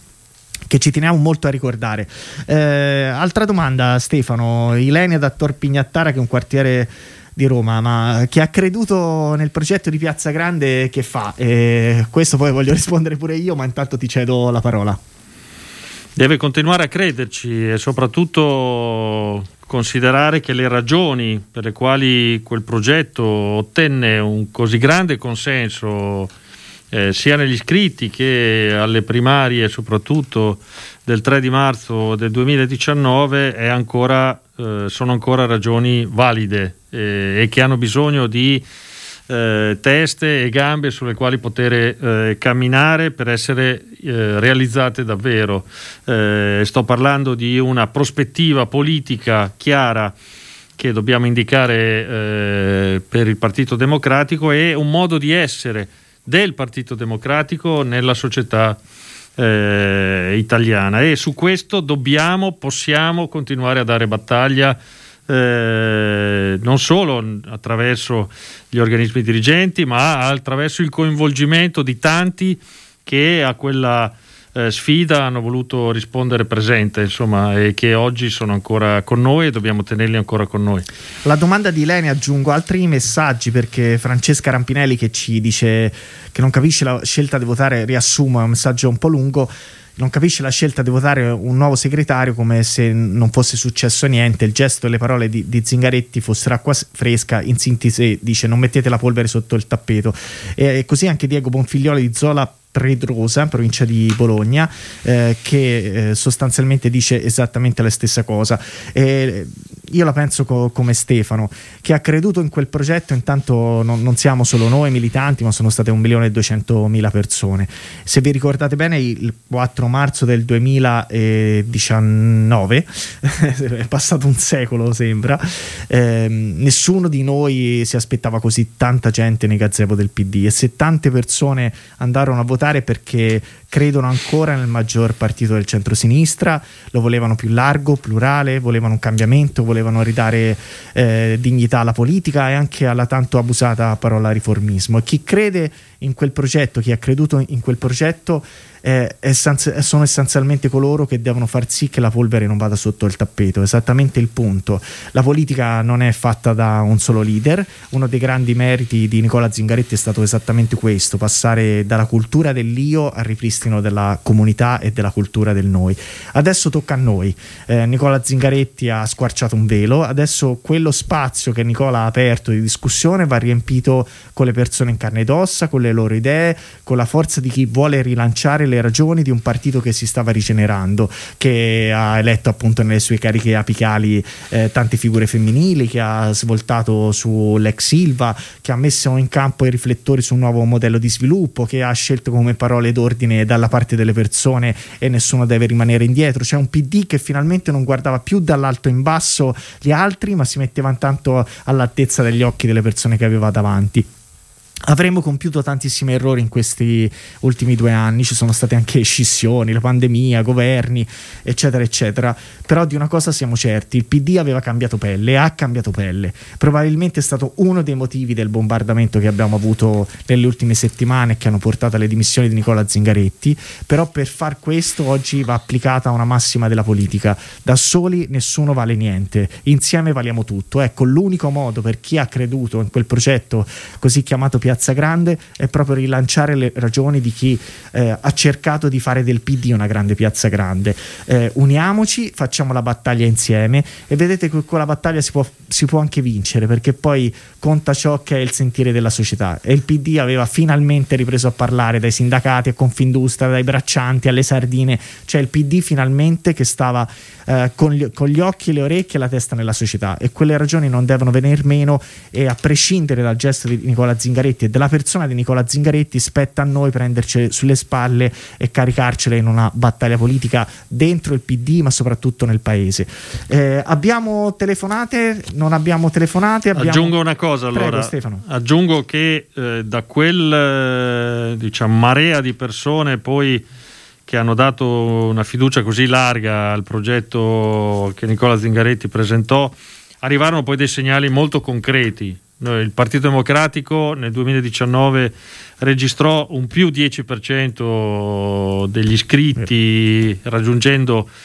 che ci teniamo molto a ricordare. Eh, altra domanda, Stefano. Ilenia da Torpignattara, che è un quartiere di Roma, ma chi ha creduto nel progetto di Piazza Grande, che fa? Eh, questo poi voglio rispondere pure io, ma intanto ti cedo la parola. Deve continuare a crederci e soprattutto considerare che le ragioni per le quali quel progetto ottenne un così grande consenso eh, sia negli iscritti che alle primarie soprattutto del 3 di marzo del 2019 è ancora, eh, sono ancora ragioni valide eh, e che hanno bisogno di eh, teste e gambe sulle quali poter eh, camminare per essere eh, realizzate davvero. Sto parlando di una prospettiva politica chiara che dobbiamo indicare per il Partito Democratico e un modo di essere del Partito Democratico nella società eh, italiana. E su questo dobbiamo, possiamo continuare a dare battaglia eh, non solo attraverso gli organismi dirigenti ma attraverso il coinvolgimento di tanti che a quella eh, sfida hanno voluto rispondere presente insomma, e che oggi sono ancora con noi e dobbiamo tenerli ancora con noi. La domanda di Lene aggiungo altri messaggi perché Francesca Rampinelli che ci dice che non capisce la scelta di votare, riassumo, è un messaggio un po' lungo non capisce la scelta di votare un nuovo segretario come se non fosse successo niente. Il gesto e le parole di, di Zingaretti fossero acqua fresca. In sintesi, dice: Non mettete la polvere sotto il tappeto. E, e così anche Diego Bonfiglioli di Zola Predrosa, provincia di Bologna, eh, che eh, sostanzialmente dice esattamente la stessa cosa. E io la penso co- come Stefano, che ha creduto in quel progetto, intanto non, non siamo solo noi militanti, ma sono state 1 milione e 200 mila persone. Se vi ricordate bene, il 4 marzo del 2019, è passato un secolo sembra, eh, nessuno di noi si aspettava così tanta gente nei gazebo del PD e se tante persone andarono a votare perché credono ancora nel maggior partito del centro-sinistra, lo volevano più largo, plurale, volevano un cambiamento, volevano ridare eh, dignità alla politica e anche alla tanto abusata parola riformismo. E chi crede in quel progetto, chi ha creduto in quel progetto, eh, sono essenzialmente coloro che devono far sì che la polvere non vada sotto il tappeto. Esattamente il punto. La politica non è fatta da un solo leader. Uno dei grandi meriti di Nicola Zingaretti è stato esattamente questo: passare dalla cultura dell'io al ripristino della comunità e della cultura del noi. Adesso tocca a noi. Eh, Nicola Zingaretti ha squarciato un velo. Adesso quello spazio che Nicola ha aperto di discussione va riempito con le persone in carne ed ossa, con le loro idee, con la forza di chi vuole rilanciare le le ragioni di un partito che si stava rigenerando, che ha eletto appunto nelle sue cariche apicali eh, tante figure femminili, che ha svoltato sull'ex Silva, che ha messo in campo i riflettori su un nuovo modello di sviluppo, che ha scelto come parole d'ordine dalla parte delle persone e nessuno deve rimanere indietro. C'è un PD che finalmente non guardava più dall'alto in basso gli altri, ma si metteva intanto all'altezza degli occhi delle persone che aveva davanti. Avremmo compiuto tantissimi errori in questi ultimi due anni, ci sono state anche scissioni, la pandemia, governi, eccetera, eccetera. Però di una cosa siamo certi: il PD aveva cambiato pelle, ha cambiato pelle. Probabilmente è stato uno dei motivi del bombardamento che abbiamo avuto nelle ultime settimane che hanno portato alle dimissioni di Nicola Zingaretti. Però per far questo oggi va applicata una massima della politica: da soli nessuno vale niente, insieme valiamo tutto. Ecco, l'unico modo per chi ha creduto in quel progetto così chiamato Piazza Grande è proprio rilanciare le ragioni di chi eh, ha cercato di fare del PD una grande Piazza Grande. Eh, uniamoci, facciamo la battaglia insieme e vedete che con la battaglia si può, si può anche vincere perché poi conta ciò che è il sentire della società e il PD aveva finalmente ripreso a parlare dai sindacati a Confindustria, dai braccianti alle sardine, cioè il PD finalmente che stava eh, con, gli, con, gli, occhi, le orecchie e la testa nella società e quelle ragioni non devono venir meno e a prescindere dal gesto di Nicola Zingaretti e della persona di Nicola Zingaretti spetta a noi prendercele sulle spalle e caricarcele in una battaglia politica dentro il PD ma soprattutto nel paese. Eh, abbiamo telefonate? Non abbiamo telefonate? Abbiamo... Aggiungo una cosa allora. Prego, Stefano. Aggiungo che eh, da quel eh, diciamo marea di persone poi che hanno dato una fiducia così larga al progetto che Nicola Zingaretti presentò, arrivarono poi dei segnali molto concreti. Il Partito Democratico nel 2019 registrò un più 10% degli iscritti,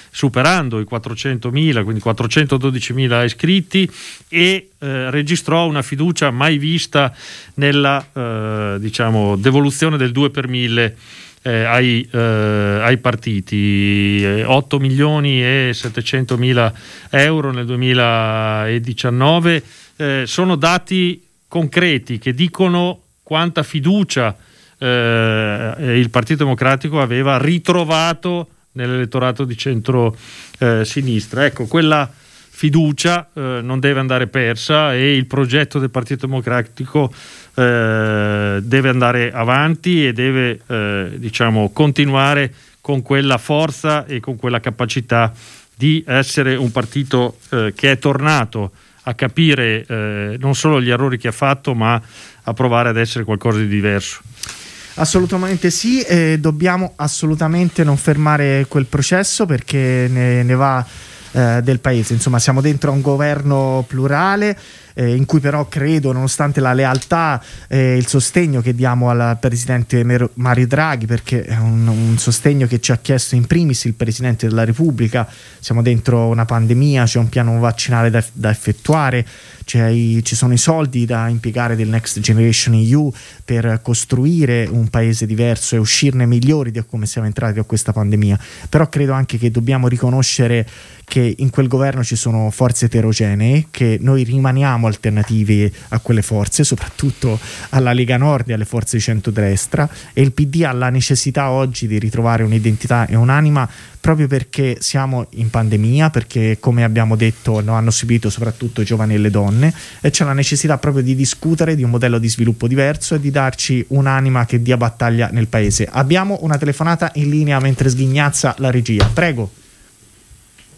superando i 400.000, quindi 412.000 iscritti, e eh, registrò una fiducia mai vista nella eh, diciamo, devoluzione del 2 per 1000 eh, ai, eh, ai, partiti, 8 milioni e 700 mila euro nel 2019, eh, sono dati concreti che dicono quanta fiducia eh, il Partito Democratico aveva ritrovato nell'elettorato di centro-sinistra. ecco, quella fiducia eh, non deve andare persa e il progetto del Partito Democratico eh, deve andare avanti e deve eh, diciamo, continuare con quella forza e con quella capacità di essere un partito eh, che è tornato a capire eh, non solo gli errori che ha fatto, ma a provare ad essere qualcosa di diverso. Assolutamente sì, e dobbiamo assolutamente non fermare quel processo perché ne, ne va eh, del paese. Insomma, siamo dentro a un governo plurale eh, in cui però credo, nonostante la lealtà e il sostegno che diamo al presidente Mario Draghi, perché è un, un, sostegno che ci ha chiesto in primis il presidente della Repubblica, siamo dentro una pandemia, c'è un piano vaccinale da, da effettuare, i, ci sono i soldi da impiegare del Next Generation EU per costruire un paese diverso e uscirne migliori di come siamo entrati a questa pandemia. Però credo anche che dobbiamo riconoscere che in quel governo ci sono forze eterogenee, che noi rimaniamo alternativi a quelle forze, soprattutto alla Lega Nord e alle forze di centrodestra, e il PD ha la necessità oggi di ritrovare un'identità e un'anima proprio perché siamo in pandemia, perché come abbiamo detto lo hanno subito soprattutto i giovani e le donne, e c'è la necessità proprio di discutere di un modello di sviluppo diverso e di darci un'anima che dia battaglia nel paese. Abbiamo una telefonata in linea mentre sghignazza la regia. Prego.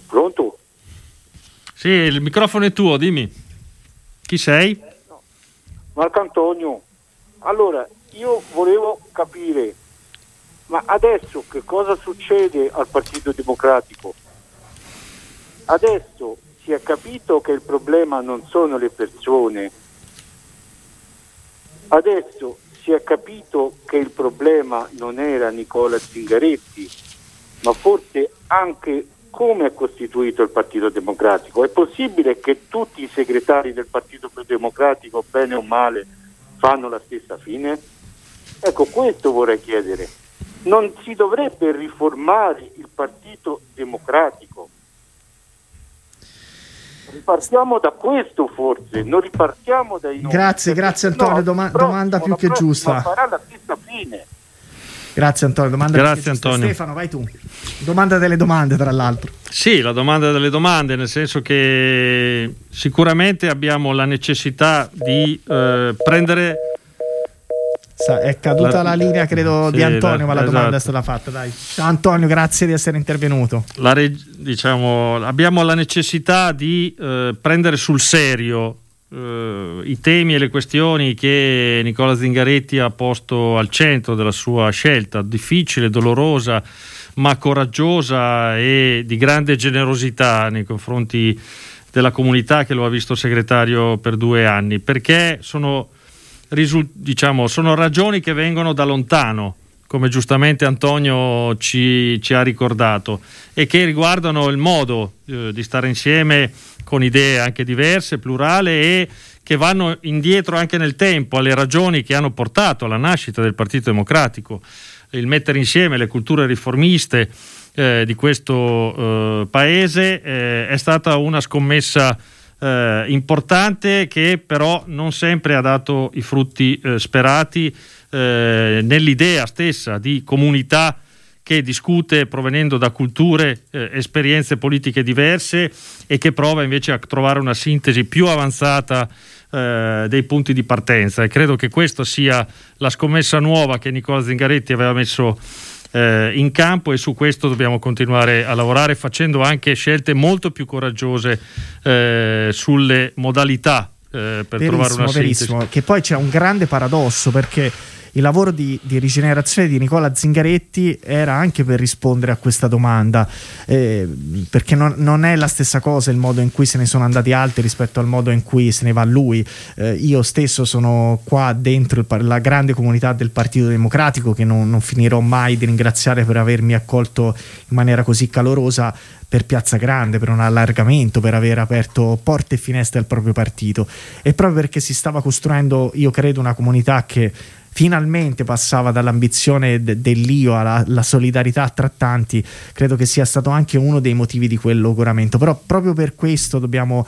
Pronto? Sì, il microfono è tuo, dimmi. Chi sei? Marco Antonio. Allora, io volevo capire, ma adesso che cosa succede al Partito Democratico? Adesso si è capito che il problema non sono le persone, adesso si è capito che il problema non era Nicola Zingaretti, ma forse anche come è costituito il Partito Democratico. È possibile che tutti i segretari del Partito Democratico, bene o male, fanno la stessa fine? Ecco, questo vorrei chiedere. Non si dovrebbe riformare il Partito Democratico? Ripartiamo da questo forse, non ripartiamo dai. Grazie, grazie Antonio, No, doma- la prossima- domanda più che giusta. Farà la stessa fine. Grazie Antonio, domanda Grazie. Antonio. Stefano, vai tu. Domanda delle domande, tra l'altro. Sì, la domanda delle domande, nel senso che sicuramente abbiamo la necessità di eh, prendere... Sa- è caduta la, linea, credo, Sì, di Antonio, ma la esatto. domanda è stata fatta. Dai. Ciao Antonio, grazie di essere intervenuto. la diciamo, abbiamo la necessità di eh, prendere sul serio eh, i temi e le questioni che Nicola Zingaretti ha posto al centro della sua scelta, difficile, dolorosa, ma coraggiosa e di grande generosità nei confronti della comunità che lo ha visto segretario per due anni, perché sono, diciamo, sono ragioni che vengono da lontano, come giustamente Antonio ci, ci ha ricordato, e che riguardano il modo eh, di stare insieme con idee anche diverse, plurale e che vanno indietro anche nel tempo alle ragioni che hanno portato alla nascita del Partito Democratico, il mettere insieme le culture riformiste eh, di questo eh, paese eh, è stata una scommessa eh, importante che però non sempre ha dato i frutti eh, sperati eh, nell'idea stessa di comunità che discute provenendo da culture, eh, esperienze politiche diverse e che prova invece a trovare una sintesi più avanzata eh, dei punti di partenza e credo che questa sia la scommessa nuova che Nicola Zingaretti aveva messo eh, in campo e su questo dobbiamo continuare a lavorare facendo anche scelte molto più coraggiose eh, sulle modalità eh, per trovare una verissimo. sintesi. Che poi c'è un grande paradosso perché il lavoro di, di rigenerazione di Nicola Zingaretti era anche per rispondere a questa domanda, eh, perché non, non è la stessa cosa il modo in cui se ne sono andati altri rispetto al modo in cui se ne va lui. Eh, io stesso sono qua dentro par- la grande comunità del Partito Democratico che non, non finirò mai di ringraziare per avermi accolto in maniera così calorosa per Piazza Grande, per un allargamento, per aver aperto porte e finestre al proprio partito e proprio perché si stava costruendo, io credo, una comunità che finalmente passava dall'ambizione de- dell'io alla, alla solidarietà tra tanti, credo che sia stato anche uno dei motivi di quel logoramento, però proprio per questo dobbiamo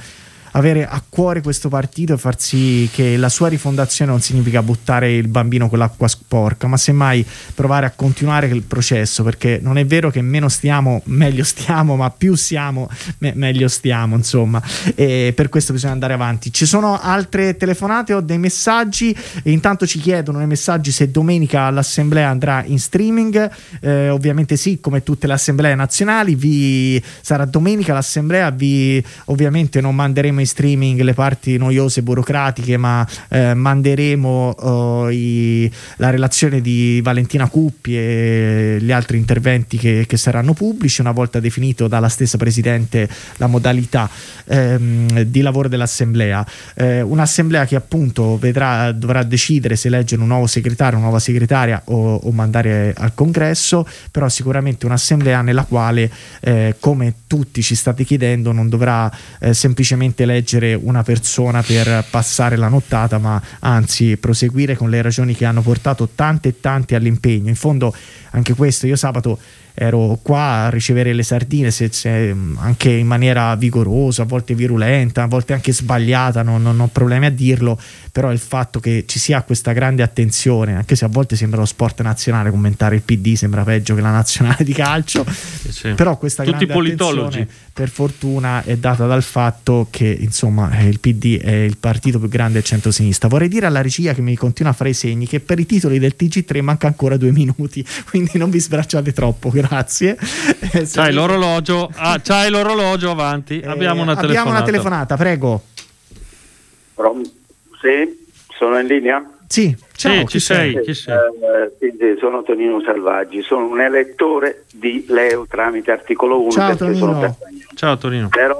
avere a cuore questo partito e far sì che la sua rifondazione non significa buttare il bambino con l'acqua sporca, ma semmai provare a continuare il processo, perché non è vero che meno stiamo, meglio stiamo, ma più siamo, me- meglio stiamo, insomma. E per questo bisogna andare avanti. Ci sono altre telefonate o dei messaggi? E intanto ci chiedono nei messaggi se domenica l'assemblea andrà in streaming. Eh, ovviamente sì, come tutte le assemblee nazionali, vi sarà domenica l'assemblea, vi ovviamente non manderemo i in streaming le parti noiose burocratiche, ma eh, manderemo oh, i- la relazione di Valentina Cuppi e gli altri interventi che, che saranno pubblici una volta definito dalla stessa Presidente la modalità ehm, di lavoro dell'Assemblea. Eh, un'Assemblea che appunto vedrà, dovrà decidere se eleggere un nuovo segretario, una nuova segretaria o, o mandare al Congresso, però sicuramente un'Assemblea nella quale, eh, come tutti ci state chiedendo, non dovrà eh, semplicemente eleggere una persona per passare la nottata, ma anzi proseguire con le ragioni che hanno portato tante e tanti all'impegno. In fondo anche questo io sabato ero qua a ricevere le sardine se- se- anche in maniera vigorosa, a volte virulenta, a volte anche sbagliata, non, non ho problemi a dirlo, però il fatto che ci sia questa grande attenzione, anche se a volte sembra lo sport nazionale, commentare il PD sembra peggio che la nazionale di calcio, sì. però questa Tutti grande attenzione per fortuna è data dal fatto che insomma eh, il PD è il partito più grande del centro-sinistra. Vorrei dire alla regia che mi continua a fare i segni che per i titoli del TG3 manca ancora due minuti, quindi non vi sbracciate troppo, grazie. Eh, C'hai avete- l'orologio, ah, c'hai l'orologio avanti. abbiamo una Eh, telefonata. Abbiamo una telefonata, prego. Sì, sono in linea? Sì, ciao, Sì, chi ci sei, sei? chi sei? Eh, sono Tonino Selvaggi, sono un elettore di Leo tramite articolo 1 Ciao, perché sono Tonino. per- Ciao Torino. però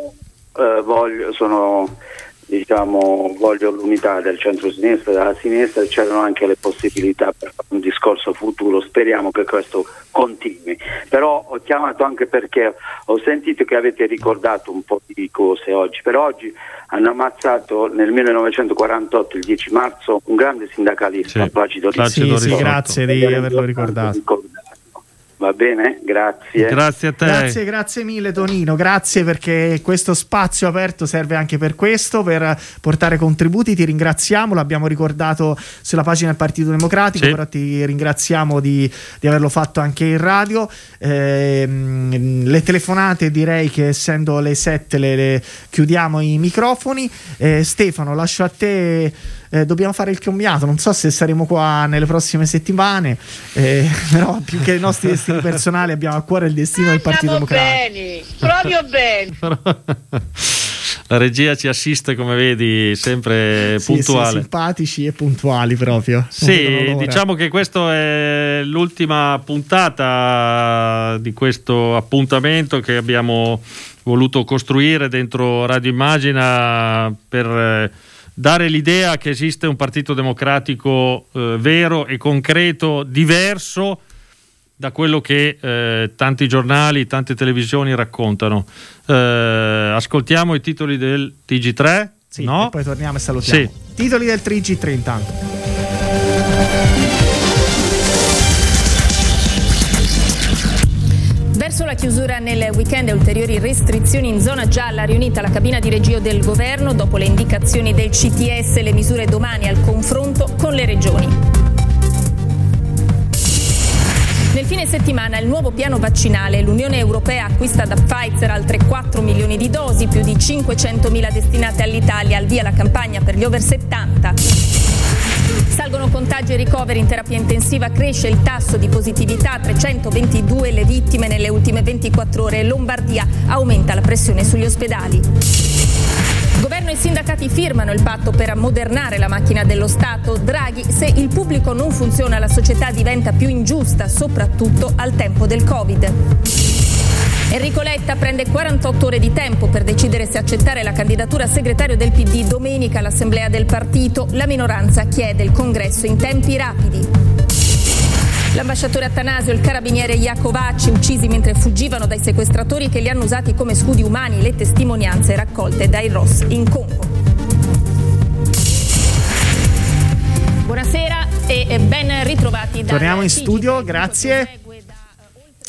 eh, voglio, sono, diciamo, voglio l'unità del centro-sinistra e della sinistra e c'erano anche le possibilità per fare un discorso futuro, speriamo che questo continui. Però ho chiamato anche perché ho sentito che avete ricordato un po' di cose oggi, per oggi hanno ammazzato nel 1948, il 10 marzo, un grande sindacalista, Placido Sì, sì, Risotto. grazie di averlo ricordato. Va bene? Grazie. Grazie a te. Grazie, grazie mille Tonino, grazie perché questo spazio aperto serve anche per questo, per portare contributi, ti ringraziamo, l'abbiamo ricordato sulla pagina del Partito Democratico, Sì. però ti ringraziamo di, di averlo fatto anche in radio. Ehm, le telefonate direi che essendo le 7 le, le chiudiamo i microfoni. Eh, Stefano, lascio a te. Eh, dobbiamo fare il commiato, non so se saremo qua nelle prossime settimane, eh, però più che i nostri destini personali abbiamo a cuore il destino del Partito Democratico. bene, proprio bene. La regia ci assiste, come vedi, sempre Sì, puntuale. sì, simpatici e puntuali proprio. Sì, diciamo che questa è l'ultima puntata di questo appuntamento che abbiamo voluto costruire dentro Radio Immagina per eh, dare l'idea che esiste un partito democratico eh, vero e concreto, diverso da quello che eh, tanti giornali, tante televisioni raccontano. Eh, ascoltiamo i titoli del TG3. Sì, no? poi torniamo e salutiamo. Sì. Titoli del 3G3 intanto. Chiusura nel weekend e ulteriori restrizioni in zona gialla, riunita la cabina di regia del governo, dopo le indicazioni del CTS, le misure domani al confronto con le regioni. Nel fine settimana il nuovo piano vaccinale, l'Unione Europea acquista da Pfizer altre 4 milioni di dosi, più di 500.000 destinate all'Italia, al via la campagna per gli over 70. Salgono contagi e ricoveri in terapia intensiva, cresce il tasso di positività, 322 le vittime nelle ultime 24 ore. Lombardia aumenta la pressione sugli ospedali. Governo e sindacati firmano il patto per ammodernare la macchina dello Stato. Draghi, se il pubblico non funziona la società diventa più ingiusta, soprattutto al tempo del Covid. Enrico Letta prende 48 ore di tempo per decidere se accettare la candidatura a segretario del PD domenica all'assemblea del partito. La minoranza chiede il congresso in tempi rapidi. L'ambasciatore Attanasio e il carabiniere Iacovacci uccisi mentre fuggivano dai sequestratori che li hanno usati come scudi umani, le testimonianze raccolte dai Ross in Congo. Buonasera e ben ritrovati da Torniamo in studio, grazie.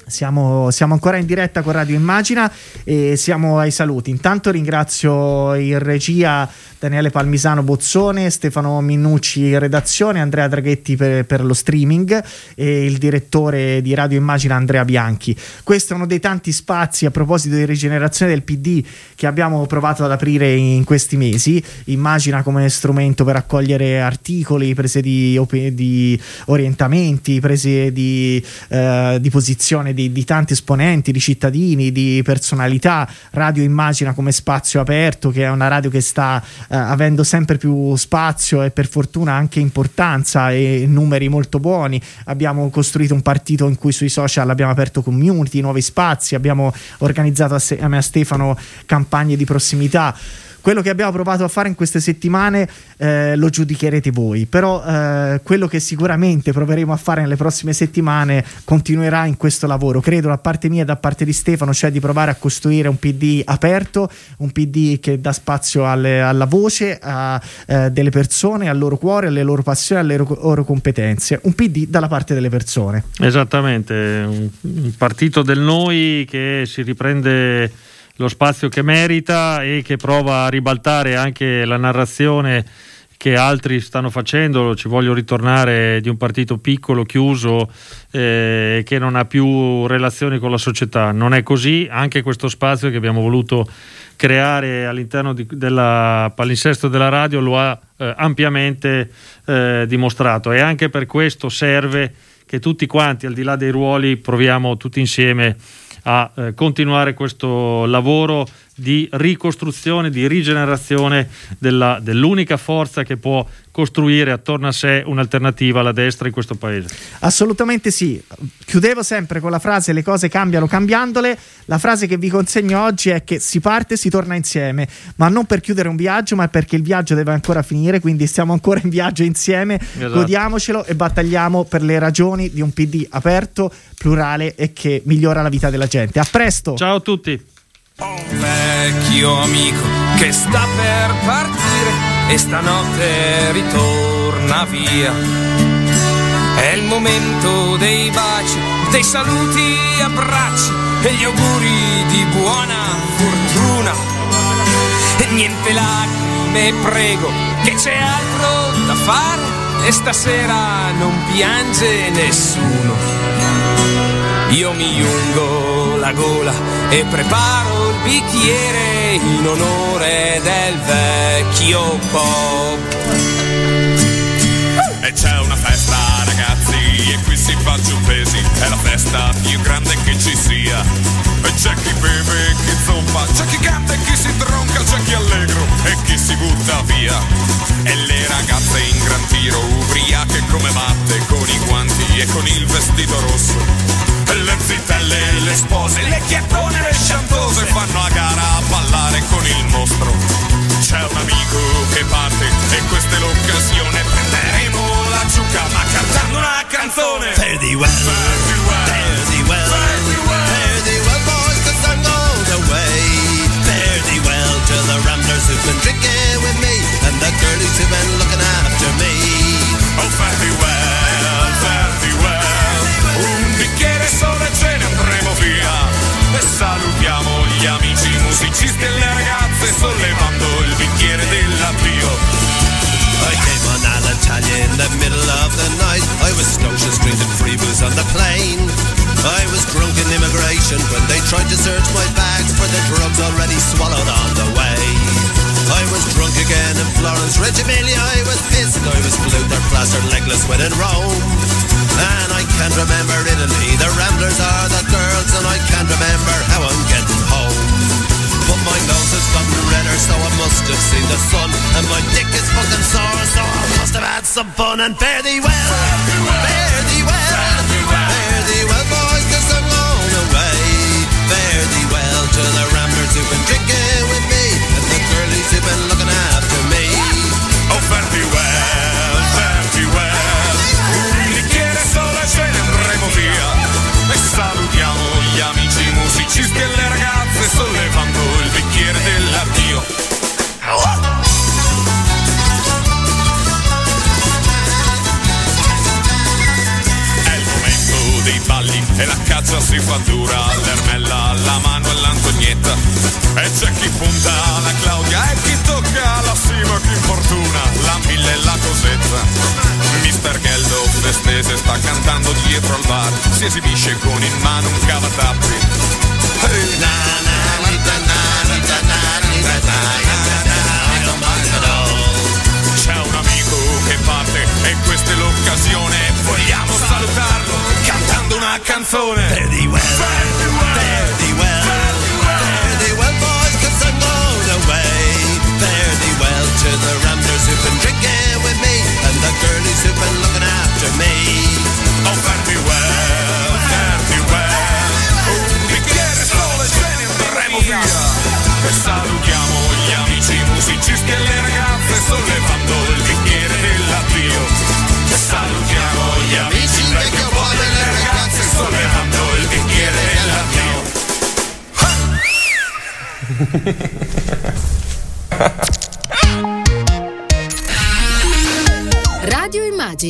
Siamo, siamo ancora in diretta con Radio Immagina e siamo ai saluti. Intanto ringrazio in regia Daniele Palmisano Bozzone, Stefano Minucci in redazione, Andrea Draghetti per, per lo streaming e il direttore di Radio Immagina Andrea Bianchi. Questo è uno dei tanti spazi a proposito di rigenerazione del PD che abbiamo provato ad aprire in questi mesi. Immagina come strumento per accogliere articoli, prese di, di orientamenti, prese di, eh, di posizione di, di tanti esponenti, di cittadini, di personalità. Radio Immagina come spazio aperto, che è una radio che sta eh, avendo sempre più spazio e per fortuna anche importanza e numeri molto buoni. Abbiamo costruito un partito in cui sui social abbiamo aperto community, nuovi spazi, abbiamo organizzato assieme a Stefano campagne di prossimità quello che abbiamo provato a fare in queste settimane eh, lo giudicherete voi, però eh, quello che sicuramente proveremo a fare nelle prossime settimane continuerà in questo lavoro. Credo da parte mia e da parte di Stefano, cioè di provare a costruire un PD aperto, un PD che dà spazio alle, alla voce a, eh, delle persone, al loro cuore, alle loro passioni, alle loro, competenze. Un PD dalla parte delle persone. Esattamente, un, un partito del noi che si riprende lo spazio che merita e che prova a ribaltare anche la narrazione che altri stanno facendo, ci voglio ritornare di un partito piccolo, chiuso, eh, che non ha più relazioni con la società. Non è così, anche questo spazio che abbiamo voluto creare all'interno di, della palinsesto della radio lo ha eh, ampiamente eh, dimostrato. E anche per questo serve che tutti quanti, al di là dei ruoli, proviamo tutti insieme a eh, continuare questo lavoro di ricostruzione, di rigenerazione della, dell'unica forza che può costruire attorno a sé un'alternativa alla destra in questo paese. Assolutamente sì. Chiudevo sempre con la frase le cose cambiano cambiandole. La frase che vi consegno oggi è che si parte e si torna insieme, ma non per chiudere un viaggio, ma perché il viaggio deve ancora finire, quindi stiamo ancora in viaggio insieme, esatto. godiamocelo e battagliamo per le ragioni di un PD aperto, plurale e che migliora la vita della gente. A presto. Ciao a tutti. Un vecchio amico che sta per partire e stanotte ritorna via. È il momento dei baci, dei saluti, abbracci e gli auguri di buona fortuna. E niente lacrime, prego, che c'è altro da fare e stasera non piange nessuno. Io mi ungo la gola e preparo il bicchiere in onore del vecchio pop. E c'è una festa ragazzi e qui si fa giù pesi, è la festa più grande che ci sia. E c'è chi beve e chi zompa, c'è chi canta e chi si tronca, c'è chi allegro e chi si butta via. E le ragazze in gran tiro, ubriache come matte, con i guanti e con il vestito rosso le zitelle e le spose, le chiappone e le sciantose fanno a gara a ballare con il mostro. C'è un amico che parte e questa è l'occasione, prenderemo la giuca ma cantando una canzone. Fare thee well, fare thee well, fare thee well, who've been drinking with me and the girlies who've been looking after me. Oh fare well, thee well, un bicchiere solo e ce ne andremo via. E salutiamo gli amici musicisti e le ragazze sollevando il bicchiere dell'addio. I came on Alitalia in the middle of the night. I was Scotia Street and free booze on the plane. I was drunk in immigration when they tried to search my bags for the drugs already swallowed on the way. I was drunk again in Florence, Reggio Emilia. I was pissed. I was Luther, plastered, legless, in Rome. And I can't remember Italy. The Ramblers are the girls, and I can't remember how I'm getting home. But my nose has gotten redder, so I must have seen the sun. And my dick is fucking sore, so I must have had some fun. And fare thee well, fare thee well, musicisti e le ragazze sollevando il bicchiere dell'addio. È il momento dei balli e la caccia si fa dura all'ermella, alla mano e all'Antonietta. E c'è chi punta alla Claudia e chi tocca la Sima, chi infortuna la Mille e la Cosetta. Mister Geldo festese sta cantando dietro al bar, si esibisce con in mano un cavatappi. C'è un amico che parte e questa è l'occasione, vogliamo salutarlo cantando una canzone. Fare thee well, to the ramblers who've been drinking with me and the girlies who've been looking after me. Oh, fare me well, fare me well. Un bicchiere solo e ce ne andremo via. E salutiamo gli amici musicisti e le ragazze sollevando il bicchiere dell'addio. E salutiamo gli amici del capo le ragazze sollevando il bicchiere dell'addio. Ha!